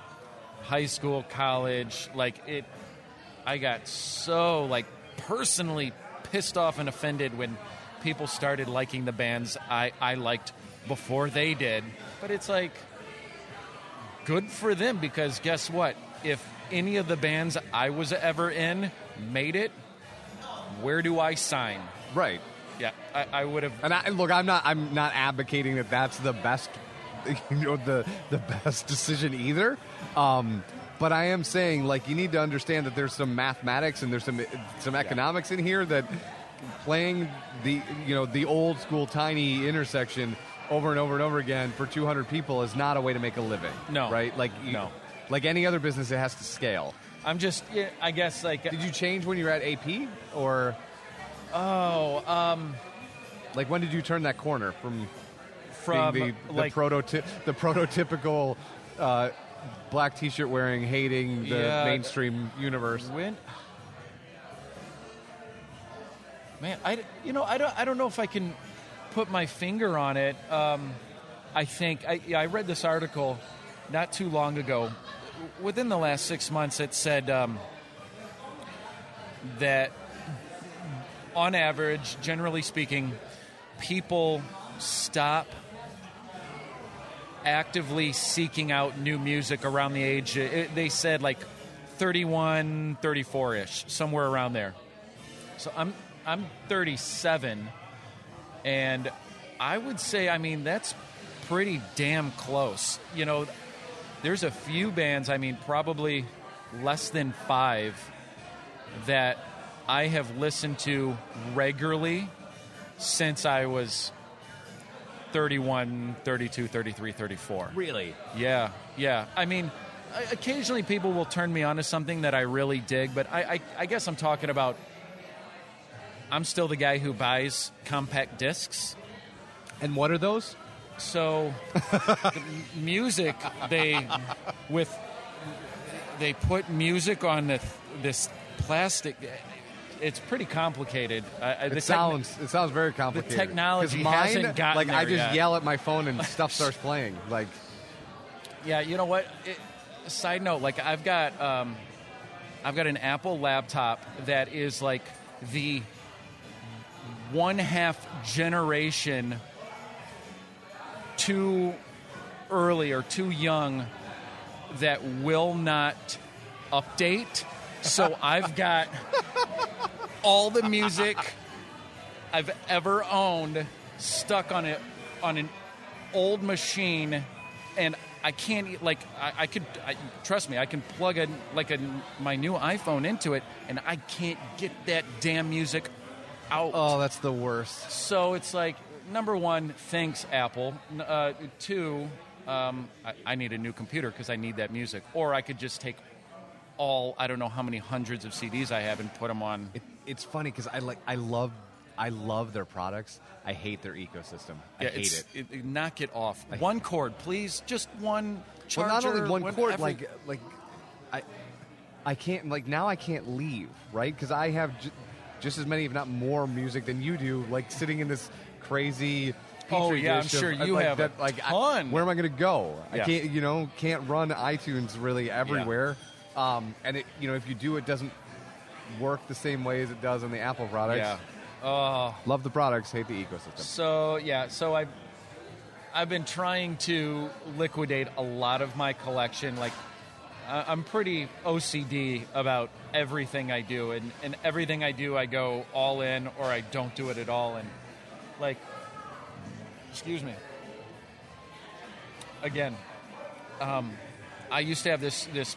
high school, college, like it. I got so like personally pissed off and offended when people started liking the bands I I liked before they did. But it's like good for them because guess what? If any of the bands I was ever in made it, where do I sign? Right. Yeah, I, I would have. And I, look, I'm not. I'm not advocating that that's the best, *laughs* you know, the the best decision either. Um, but I am saying, like, you need to understand that there's some mathematics and there's some some economics in here that playing the you know the old school tiny intersection over and over and over again for 200 people is not a way to make a living. No. right? Like, you, No. Like any other business, it has to scale. I'm just. Yeah, I guess like. Did you change when you were at AP, or Oh, um, like when did you turn that corner from from being the, the like prototy- the prototypical uh, black T-shirt wearing, hating the Yeah. mainstream universe. when. Man, I you know I don't I don't know if I can put my finger on it. Um, I think I yeah, I read this article not too long ago. Within the last six months, it said um, that on average, generally speaking, people stop actively seeking out new music around the age uh, it, they said like 31 34ish somewhere around there. So i'm i'm 37 and i would say i mean that's pretty damn close. You know there's a few bands i mean probably less than 5 that i have listened to regularly since i was 31 32 33 34 Really? yeah, yeah. I mean, occasionally people will turn me on to something that I really dig, but I, I, I guess I'm talking about. I'm still the guy who buys compact discs. And what are those? So, the *laughs* music they with they put music on the, this plastic. It's pretty complicated. I, I- It the techni- sounds it sounds very complicated. technology 'Cause mine, hasn't gotten like I just yet. yell at my phone and *laughs* stuff starts playing. Like Yeah, you know what? It, side note, like I've got, um, I've got an Apple laptop that is like the one half generation too early or too young that will not update. So I've got all the music I've ever owned stuck on it on an old machine and I can't like I, I could I, trust me. I can plug a like a my new iPhone into it, and I can't get that damn music out. Oh, that's the worst. So it's like number one, thanks Apple. Uh, two, um, I, I need a new computer because I need that music, or I could just take all I don't know how many hundreds of CDs I have and put them on. It, it's funny because I like I love I love their products. I hate their ecosystem. I Yeah, hate it. it- Knock it off. I- one cord, please. Just one Charger, Well, not only one cord, every- like like I I can't like now I can't leave right because I have j- just as many, if not more, music than you do. Like sitting in this crazy. Oh, yeah, I'm dish of- sure you like, have that, like I- where am I going to go? I can't, you know, can't run iTunes really everywhere. Um, and it, you know, if you do, it doesn't work the same way as it does on the Apple products. yeah. Oh, Love the products, hate the ecosystem. so yeah. So I, I've been trying to liquidate a lot of my collection. Like, I- I'm pretty OCD about everything I do, and and everything I do, I go all in, or I don't do it at all. And like, excuse me. Again, um, I used to have this this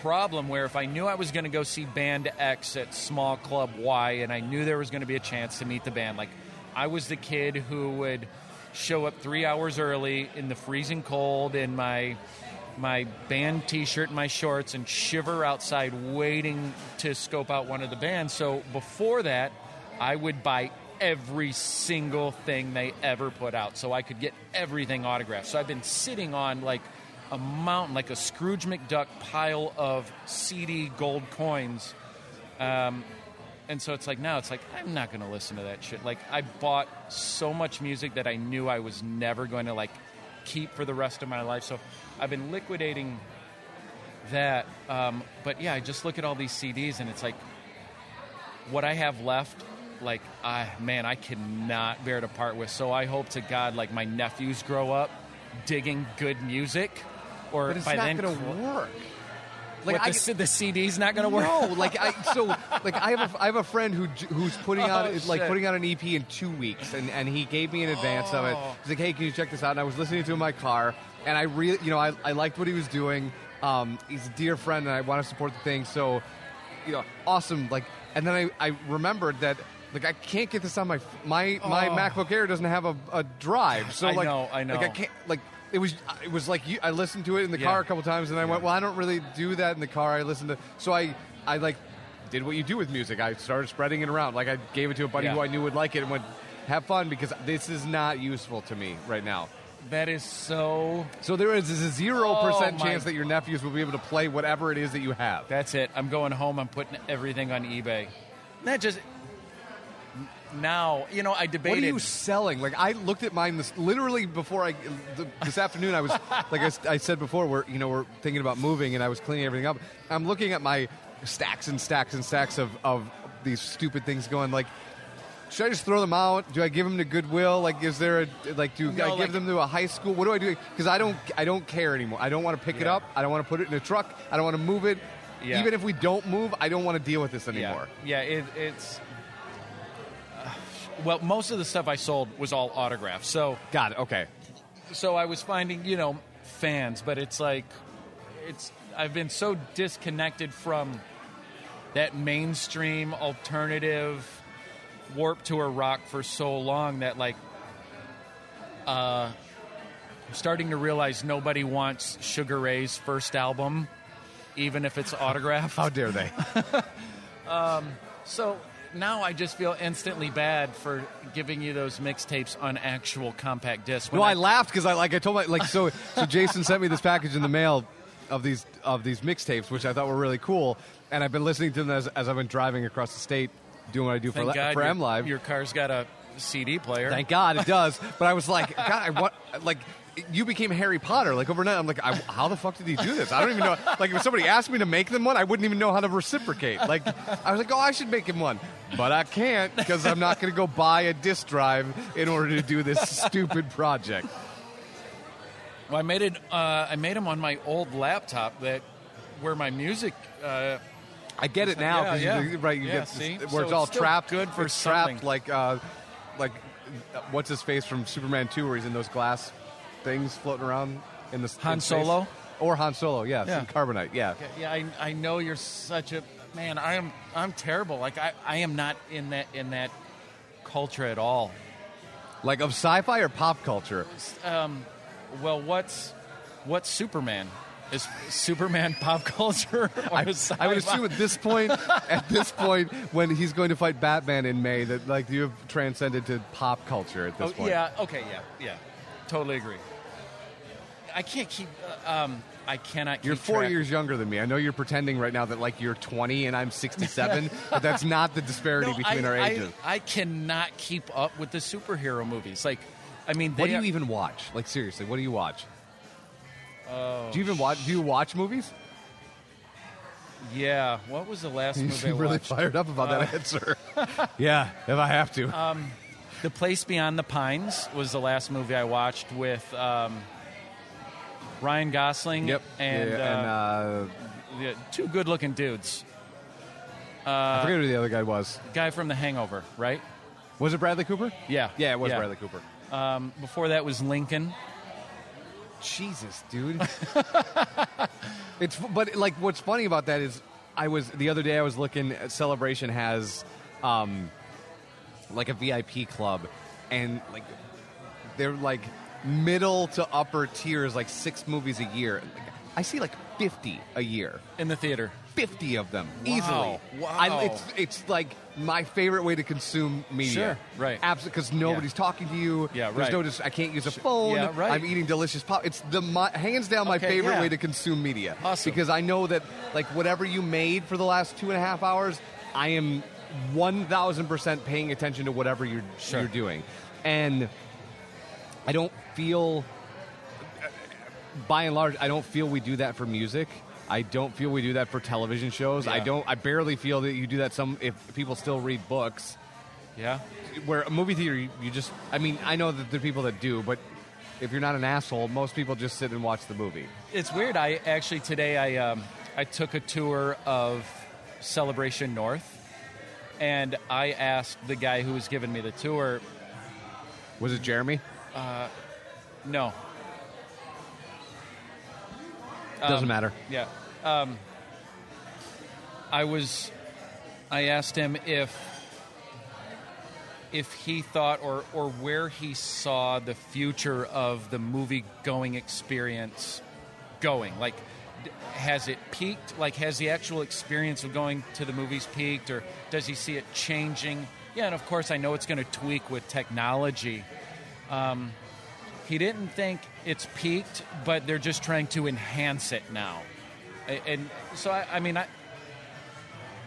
problem where if I knew I was going to go see band X at small club Y and I knew there was going to be a chance to meet the band, like I was the kid who would show up three hours early in the freezing cold in my my band T-shirt and my shorts and shiver outside waiting to scope out one of the bands. So before that, I would buy every single thing they ever put out so I could get everything autographed. So I've been sitting on like a mountain, like a Scrooge McDuck pile of CD gold coins. Um, and so it's like now it's like I'm not going to listen to that shit. Like I bought so much music that I knew I was never going to like keep for the rest of my life. So I've been liquidating that. Um, but yeah, I just look at all these CDs and it's like what I have left. Like, I man, I cannot bear to part with. So I hope to God, like my nephews grow up digging good music, or But it's by not then going to work. What, I- the, the CD's not going to work. No, like I *laughs* so like I have a I have a friend who who's putting out Oh, like shit. putting out an EP in two weeks, and, and he gave me an advance of it. Oh. He's like, hey, can you check this out? And I was listening to it in my car, and I really you know I, I liked what he was doing. Um, he's a dear friend, and I want to support the thing. So, you know, awesome. Like, and then I, I remembered that. Like I can't get this on my my my Oh. MacBook Air doesn't have a, a drive, so I like know, I know. like I can't like it was it was like you, I listened to it in the Yeah. car a couple times, and I went, well, I don't really do that in the car. I listened to so I I like did what you do with music. I started spreading it around. Like I gave it to a buddy Yeah. who I knew would like it and went, have fun because this is not useful to me right now. That is so. So there is a zero Oh, percent chance that your nephews will be able to play whatever it is that you have. That's it. I'm going home. I'm putting everything on eBay. That just now, you know, I debated. What are you selling? Like I looked at mine this literally before I th- this afternoon. I was like I said before, we're you know we're thinking about moving, and I was cleaning everything up. I'm looking at my stacks and stacks and stacks of of these stupid things, going like. Should I just throw them out? Do I give them to Goodwill? Like, is there a like? Do No, I give like- them to a high school? What do I do? Because I don't, I don't care anymore. I don't want to pick it up. I don't want to put it in a truck. I don't want to move it. Yeah. Even if we don't move, I don't want to deal with this anymore. yeah. It, it's well, most of the stuff I sold was all autographed. So, Got it. Okay. so I was finding, you know, fans, but it's like, it's. I've been so disconnected from that mainstream alternative warp tour rock for so long that like uh I'm starting to realize nobody wants Sugar Ray's first album even if it's autographed. How dare they? *laughs* So now I just feel instantly bad for giving you those mixtapes on actual compact disc. No, I laughed because I like I told my like so *laughs* so Jason sent me this package in the mail of these of these mixtapes, which I thought were really cool, and I've been listening to them as, as I've been driving across the state, doing what I do for Thank li- God for your, MLive. Your car's got a CD player. Thank God it does. But I was like, *laughs* God, I want like. You became Harry Potter like overnight. I'm like, I, how the fuck did he do this? I don't even know. Like, if somebody asked me to make them one, I wouldn't even know how to reciprocate. Like, I was like, oh, I should make him one, but I can't because I'm not going to go buy a disc drive in order to do this stupid project. Well, I made it. Uh, I made them on my old laptop that where my music. Uh, I get it now, Yeah, yeah. you, right? You Yeah, get see? where So it's all trapped. good for trapped like, uh, like uh, what's his face from Superman Two, where he's in those glass things floating around. in the Han in. Solo? or Han Solo. Yeah, Yeah. carbonite. Yeah. Yeah, I, I know you're such a man. I am I'm terrible. Like I, I am not in that in that culture at all. Like of sci-fi or pop culture. Um, well, what's what's Superman? Is Superman *laughs* pop culture? Or I, I would assume at this point, *laughs* at this point, when he's going to fight Batman in May, that like you have transcended to pop culture at this Oh, point. yeah. Okay. Yeah. Yeah. Totally agree. I can't keep. Uh, um, I cannot. Keep You're four track. years younger than me. I know you're pretending right now that like you're 20 and I'm 67, *laughs* but that's not the disparity No, between I, our ages. I, cannot keep up with the superhero movies. Like, I mean, what they do are- you even watch? Like seriously, what do you watch? Oh, Do you even watch? Do you watch movies? Yeah. What was the last *laughs* You movie I seem really watched? fired up about that answer. *laughs* yeah, if I have to. Um, the Place Beyond the Pines was the last movie I watched with um, Ryan Gosling yep. and, yeah, and uh, uh, the two good-looking dudes. I forget who the other guy was. Guy from The Hangover, right? Was it Bradley Cooper? Yeah. Yeah, it was Bradley Cooper. Um, before that was Lincoln. Jesus, dude. *laughs* it's but like what's funny about that is I was the other day I was looking at Celebration has um like a VIP club and like they're like middle to upper tiers like six movies a year. Like, I see like 50 a year. in the theater. 50 of them Wow. easily. Wow. I, it's it's like my favorite way to consume media. Sure. Right. Absolutely, because nobody's talking to you. Yeah, right. There's no. Dis- I can't use a phone. yeah, right. I'm eating delicious pop. It's the my, hands down my Okay, favorite yeah. way to consume media. Awesome. Because I know that like whatever you made for the last two and a half hours, I am one thousand percent paying attention to whatever you're Sure. you're doing, and I don't feel by and large, I don't feel we do that for music. I don't feel we do that for television shows. I don't. I barely feel that you do that. Some if people still read books, Yeah. where a movie theater, you, you just. I mean, I know that there are people that do, but if you're not an asshole, most people just sit and watch the movie. It's weird. I actually today I um, I took a tour of Celebration North, and I asked the guy who was giving me the tour. Was it Jeremy? No. Doesn't Um, matter. Yeah. Um, I was. I asked him if if he thought or or where he saw the future of the movie going experience going. Like, has it peaked? Like, has the actual experience of going to the movies peaked, or does he see it changing? Yeah, and of course, I know it's going to tweak with technology. Um, he didn't think it's peaked, but they're just trying to enhance it now. And so, I, I mean, I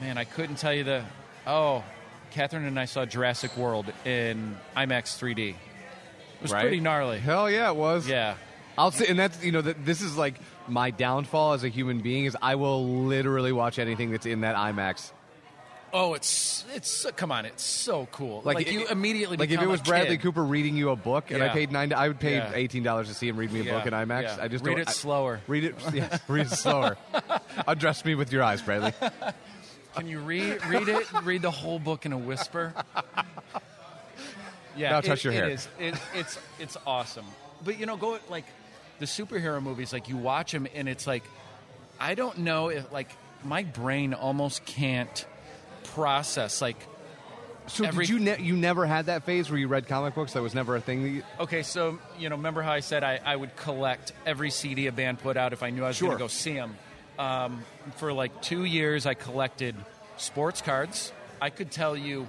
man, I couldn't tell you the. Oh, Catherine and I saw Jurassic World in IMAX 3D. It was Right? pretty gnarly. Hell yeah, it was. Yeah. I'll say, and that's you know that this is like my downfall as a human being is I will literally watch anything that's in that IMAX. Oh, it's it's uh, come on, it's so cool. Like, it- you immediately like if it was Bradley kid. Cooper reading you a book and I paid nine, I would pay Yeah. eighteen dollars to see him read me a book in IMAX. yeah. I just read it I- slower. Read it, yes, *laughs* read it slower. Address me with your eyes, Bradley. Can you read read it? read the whole book in a whisper. Yeah, Now it- touch your hair. It is. It, it's it's awesome. But you know, go like the superhero movies. Like you watch them, and it's like I don't know if like my brain almost can't process like So Every- did you ne- you never had that phase where you read comic books? That was never a thing. That you, Okay, so you know, remember how I said I, I would collect every CD a band put out if I knew I was going to go see them. Um, for like two years, I collected sports cards. I could tell you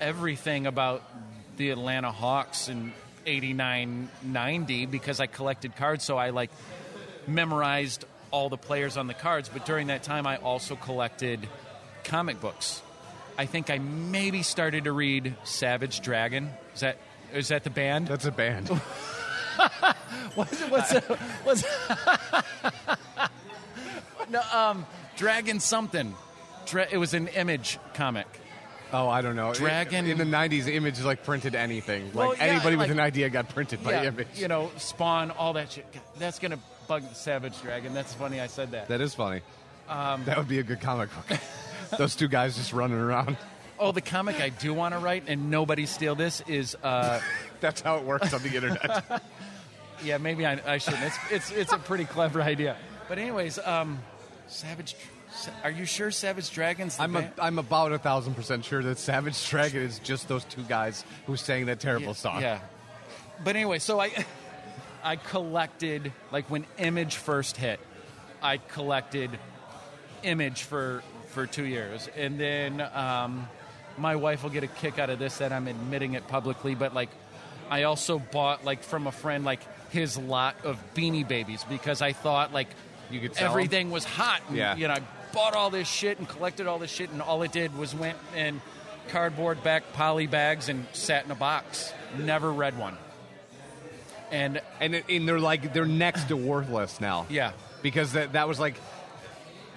everything about the Atlanta Hawks in 89 90 because I collected cards, so I like memorized all the players on the cards. But during that time, I also collected comic books. I think I maybe started to read Savage Dragon. Is that is that the band? that's a band. *laughs* What's it? What's it? What's *laughs* no, um, Dragon something. Dra- it was an image comic. Oh, I don't know. Dragon- in the '90s, Image like printed anything. Well, Like yeah, anybody like- with an idea got printed by yeah, Image. you know, Spawn, all that shit. God, That's gonna bug Savage Dragon. That's funny. I said that. That is funny. Um, that would be a good comic book. *laughs* Those two guys just running around. oh, the comic I do want to write, and nobody steal this is uh, *laughs* That's how it works on the internet. *laughs* Yeah, maybe I, I shouldn't. It's, it's it's a pretty clever idea. But anyways, um, Savage. Are you sure Savage Dragons? The I'm a? I'm about a thousand percent sure that Savage Dragon is just those two guys who sang that terrible yeah, song. Yeah. But anyway, so I *laughs* I collected like when Image first hit, I collected Image for for two years, and then um, my wife will get a kick out of this that I'm admitting it publicly, but like I also bought like from a friend like his lot of Beanie Babies because I thought like You could everything was hot. And, Yeah. You know, I bought all this shit and collected all this shit, and all it did was went in cardboard back poly bags and sat in a box. Never read one. And and, and they're like they're next to worthless now. Yeah. because that that was like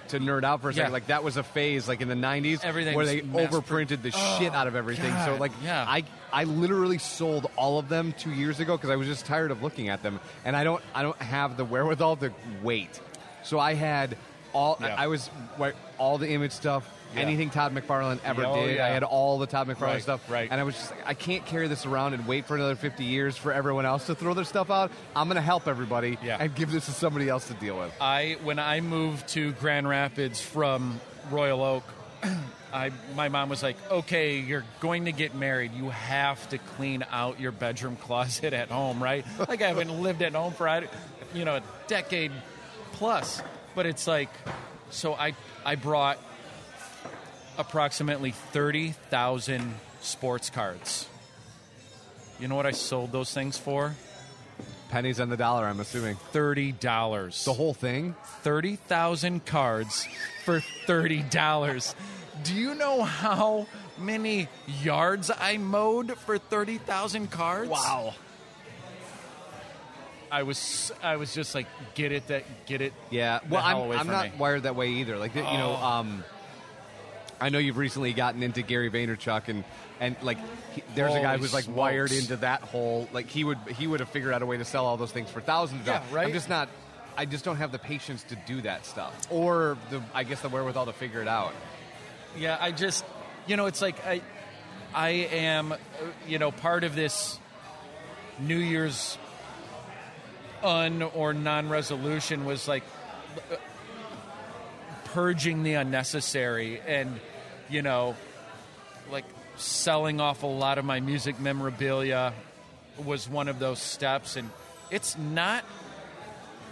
to nerd out for a second. Yeah. Like that was a phase like in the '90s Everything where they overprinted the oh, shit out of everything. so like yeah. I I literally sold all of them two years ago because I was just tired of looking at them, and I don't I don't have the wherewithal to wait. So I had all Yeah. I was like, all the image stuff. Yeah. Anything Todd McFarlane ever Oh, did, yeah. I had all the Todd McFarlane Right, stuff, right. and I was just like, I can't carry this around and wait for another 50 years for everyone else to throw their stuff out. I'm going to help everybody Yeah. and give this to somebody else to deal with. I when I moved to Grand Rapids from Royal Oak, *clears throat* I my mom was like, "Okay, you're going to get married. You have to clean out your bedroom closet at home, right?" Like I haven't lived at home for you know a decade plus, but it's like so I I brought approximately 30,000 sports cards. You know what I sold those things for? Pennies on the dollar, I'm assuming. $30. The whole thing? 30,000 cards for $30. Do you know how many yards I mowed for 30,000 cards? I was I was just like get it that get it Yeah. Well, I'm, I'm not me. wired that way either. Like, you know, Oh. um, I know you've recently gotten into Gary Vaynerchuk, and and like he, there's a guy who's like smokes. wired into that whole. Like he would he would have figured out a way to sell all those things for thousands. of Yeah, dollars. right? I'm just not. I just don't have the patience to do that stuff, or the I guess the wherewithal to figure it out. Yeah, I just, you know, it's like I, I am, uh, you know, part of this New Year's un or non-resolution was like purging the unnecessary and, you know, like selling off a lot of my music memorabilia was one of those steps, and it's not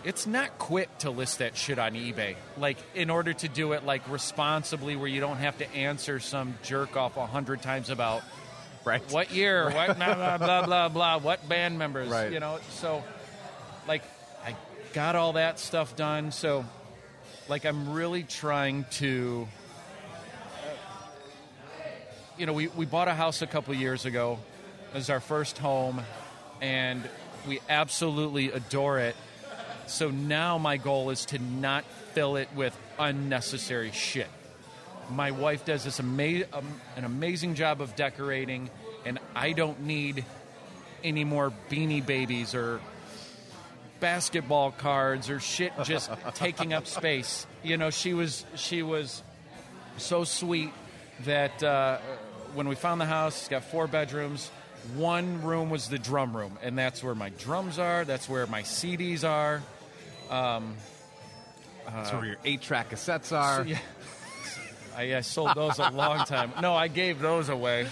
it's not quick to list that shit on eBay. Like, in order to do it like responsibly, where you don't have to answer some jerk off a hundred times about Right. what year, what blah blah blah blah blah, what band members, Right. you know. So, like, I got all that stuff done. So, like, I'm really trying to. You know, we, we bought a house a couple years ago. It was our first home, and we absolutely adore it. So now my goal is to not fill it with unnecessary shit. My wife does this ama- um, an amazing job of decorating, and I don't need any more beanie babies or basketball cards or shit just *laughs* taking up space. You know, she was she was so sweet that uh, when we found the house, it's got four bedrooms. One room was the drum room, and that's where my drums are. That's where my CDs are. um That's where your eight track cassettes are. *laughs* Yeah. I, I sold those a long time. No, I gave those away.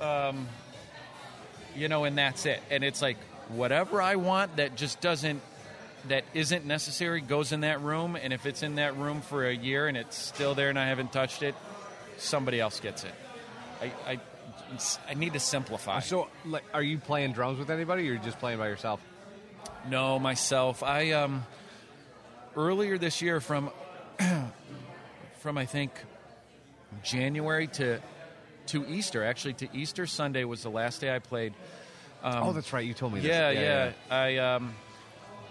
Um, you know, and that's it. And it's like whatever I want that just doesn't, that isn't necessary goes in that room. And if it's in that room for a year and it's still there and I haven't touched it, somebody else gets it. I, I, I need to simplify. So, like, are you playing drums with anybody, or you're just playing by yourself? No, myself. I um earlier this year from *clears throat* from I think January to to Easter. Actually, to Easter Sunday was the last day I played. Oh, that's right. You told me. This. Yeah, yeah. I um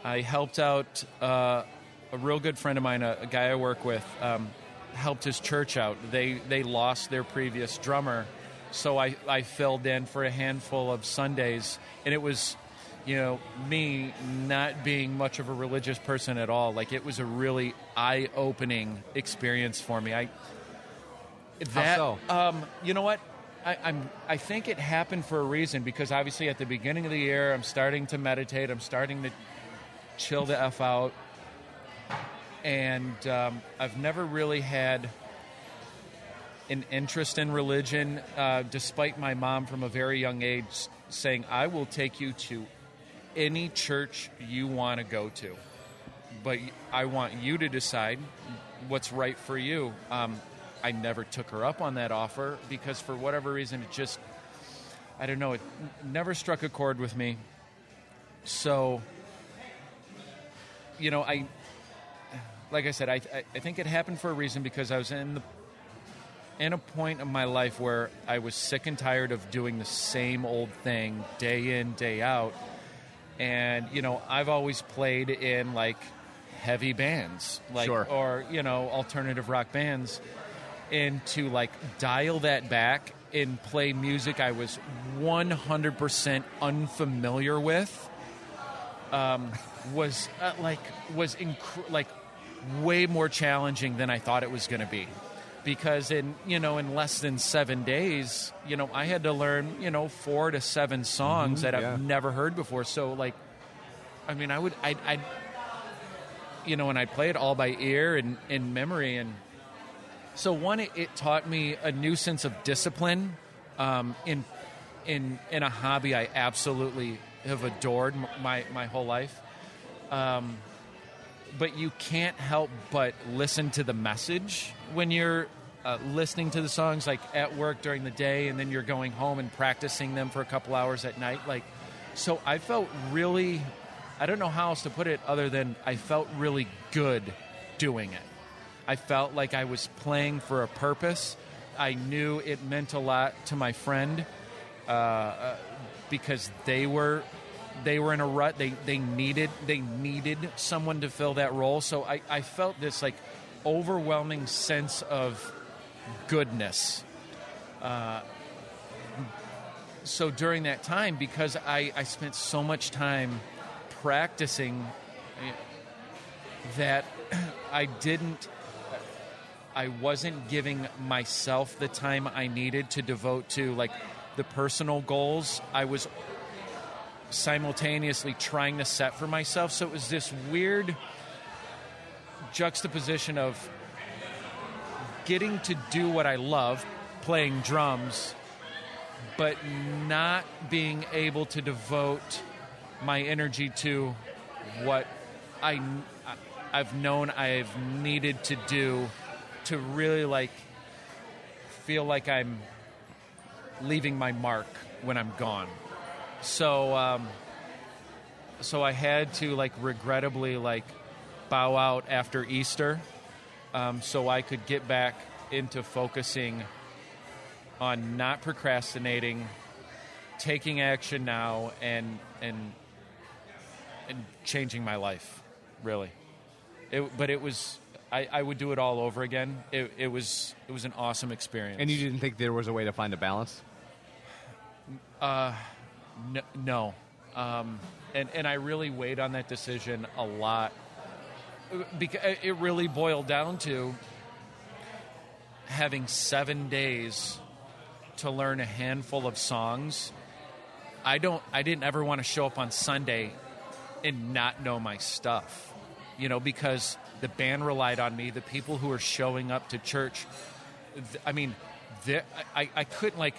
I helped out uh, a real good friend of mine, a, a guy I work with. Um, helped his church out. They they lost their previous drummer, so I I filled in for a handful of Sundays, and it was. You know, me not being much of a religious person at all, like it was a really eye-opening experience for me. I How so? um, you know what? I, I'm. I think it happened for a reason because obviously at the beginning of the year, I'm starting to meditate. I'm starting to chill the f out, and um, I've never really had an interest in religion, uh, despite my mom from a very young age saying, "I will take you to any church you want to go to, but I want you to decide what's right for you." Um, I never took her up on that offer because for whatever reason it just I don't know it never struck a chord with me. So you know, I like I said, I, I think it happened for a reason because I was in the in a point of my life where I was sick and tired of doing the same old thing day in, day out. And, you know, I've always played in like heavy bands, like Sure. or, you know, alternative rock bands and to like dial that back and play music I was 100% unfamiliar with um, was uh, like was inc- like way more challenging than I thought it was going to be because in you know in less than 7 days you know I had to learn you know 4 to 7 songs that yeah. I've never heard before so like I mean I would I I you know and I'd play it all by ear and in memory and so one, it, taught me a new sense of discipline um, in in in a hobby I absolutely have adored my my whole life. Um, but you can't help but listen to the message when you're uh, listening to the songs, like at work during the day, and then you're going home and practicing them for a couple hours at night. Like, so I felt really, I don't know how else to put it other than I felt really good doing it. I felt like I was playing for a purpose. I knew it meant a lot to my friend uh, uh, because they were they were in a rut. They they needed they needed someone to fill that role. So I, I felt this like overwhelming sense of goodness. Uh, so during that time, because I, I spent so much time practicing eh, that *clears throat* I didn't I wasn't giving myself the time I needed to devote to like the personal goals I was simultaneously trying to set for myself. So it was this weird juxtaposition of getting to do what I love, playing drums, but not being able to devote my energy to what I I've known I've needed to do to really like feel like I'm leaving my mark when I'm gone. So um, so I had to like regrettably like bow out after Easter, um, so I could get back into focusing on not procrastinating, taking action now, and and and changing my life, really. It, but it was I, I would do it all over again. It, it was it was an awesome experience. And you didn't think there was a way to find a balance? N- no, um, and and I really weighed on that decision a lot because it really boiled down to having seven days to learn a handful of songs. I don't. I didn't ever want to show up on Sunday and not know my stuff, you know, because the band relied on me. The people who were showing up to church, th- I mean, I, I couldn't like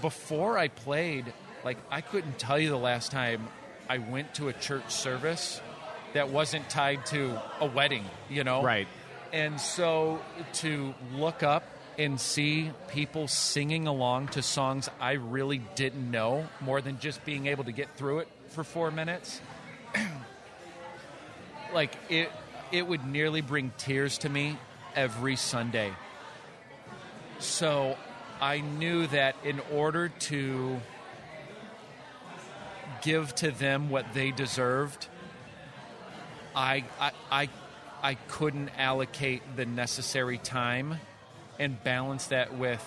before I played. Like I couldn't tell you the last time I went to a church service that wasn't tied to a wedding. You know, Right. and so to look up and see people singing along to songs I really didn't know, more than just being able to get through it for four minutes, *clears throat* like it, it would nearly bring tears to me every Sunday. So I knew that in order to give to them what they deserved, I, I, I, I couldn't allocate the necessary time and balance that with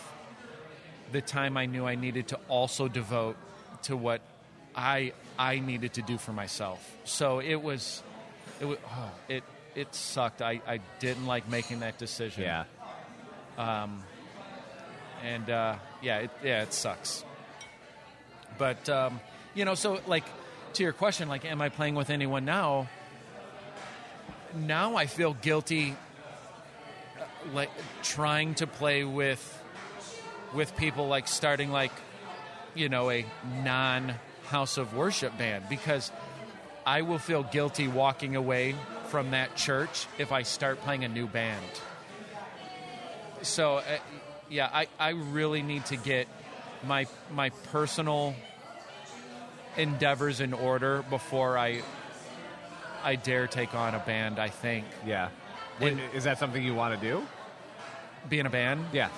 the time I knew I needed to also devote to what I I needed to do for myself. So it was it was oh, it it sucked. I, I didn't like making that decision. Yeah. Um, and uh, yeah, it, yeah, it sucks. But um, you know, so like to your question, like, am I playing with anyone now? Now I feel guilty, uh, like trying to play with with people, like starting like you know a non house of worship band because I will feel guilty walking away from that church if I start playing a new band. So, uh, yeah, I, I really need to get my my personal endeavors in order before I I dare take on a band. I think Yeah. When, is that something you want to do? be in a band. Yeah.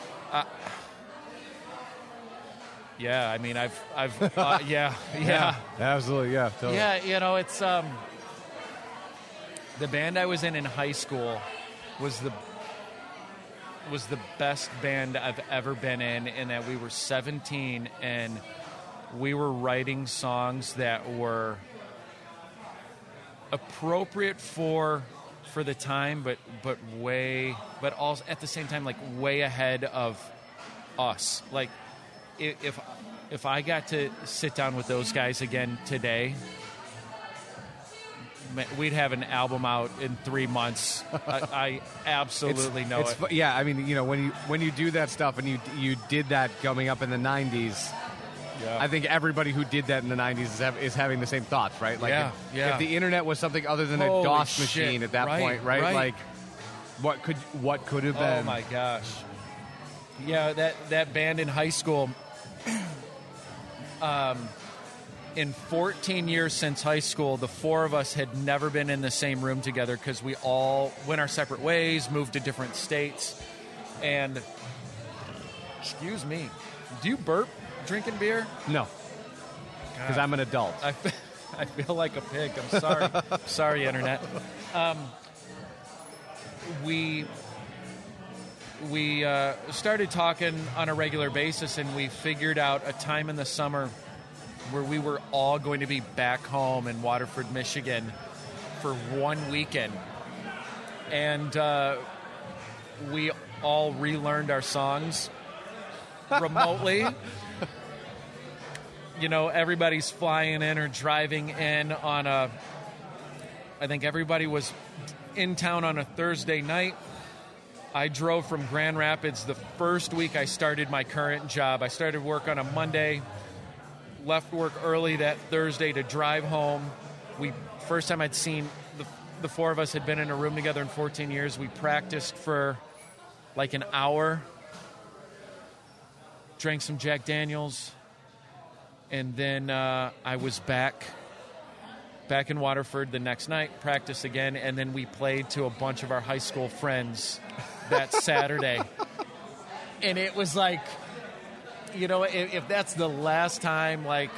Yeah, I mean, I've I've *laughs* uh, yeah yeah. Absolutely. Yeah. Totally. Yeah, you know, it's um the band I was in in high school was the was the best band I've ever been in in that we were 17 and we were writing songs that were appropriate for for the time but but way but also at the same time like way ahead of us. Like if if I got to sit down with those guys again today, we'd have an album out in three months. I, I *laughs* absolutely know it's it. yeah, I mean, you know, when you when you do that stuff and you you did that coming up in the '90s, Yeah. I think everybody who did that in the '90s is, have, is having the same thoughts, right? Like, Yeah, if, yeah. if the internet was something other than a Holy DOS shit, machine at that right, point, right? right. Like, what could what could have been? Oh my gosh! Yeah, that that band in high school. *clears throat* um, in 14 years since high school, the four of us had never been in the same room together because we all went our separate ways, moved to different states, and excuse me, do you burp drinking beer? No, because I'm an adult. I, fe- *laughs* I feel like a pig. I'm sorry. *laughs* sorry, internet. Um, we we uh, started talking on a regular basis, and we figured out a time in the summer where we were all going to be back home in Waterford, Michigan, for one weekend, and uh, we all relearned our songs *laughs* remotely you know, everybody's flying in or driving in on a. I think everybody was in town on a Thursday night. I drove from Grand Rapids the first week I started my current job. I started work on a Monday, left work early that Thursday to drive home. We first time I'd seen the, the four of us had been in a room together in 14 years. We practiced for like an hour, drank some Jack Daniels, and then uh, I was back back in Waterford the next night, practice again, and then we played to a bunch of our high school friends that *laughs* Saturday. And it was like, you know, if, if that's the last time, like,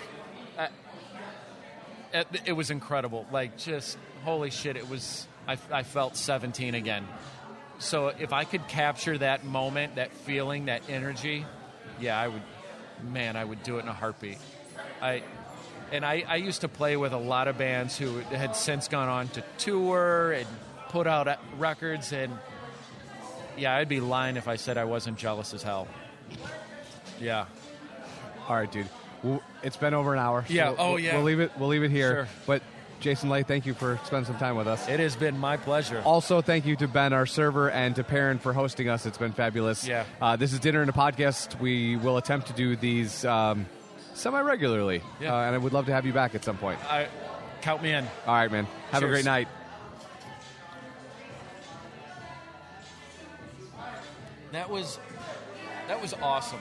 I, it, was incredible. Like, just holy shit! It was. I, I felt 17 again. So if I could capture that moment, that feeling, that energy, yeah, I would. Man, I would do it in a heartbeat. I and I, I used to play with a lot of bands who had since gone on to tour and put out uh, records and yeah i'd be lying if i said i wasn't jealous as hell yeah All right, dude. Well, it's been over an hour. so Yeah, oh, we'll- yeah. We'll leave it. We'll leave it here. Sure. But Jason Ley, thank you for spending some time with us. it has been my pleasure Also, thank you to Ben, our server, and to Perrin for hosting us. It's been fabulous. Yeah. Uh, this is Dinner and a Podcast. We will attempt to do these um, semi regularly. Yeah. Uh, and I would love to have you back at some point. I, count me in All right, man. Have a great night. that was that was awesome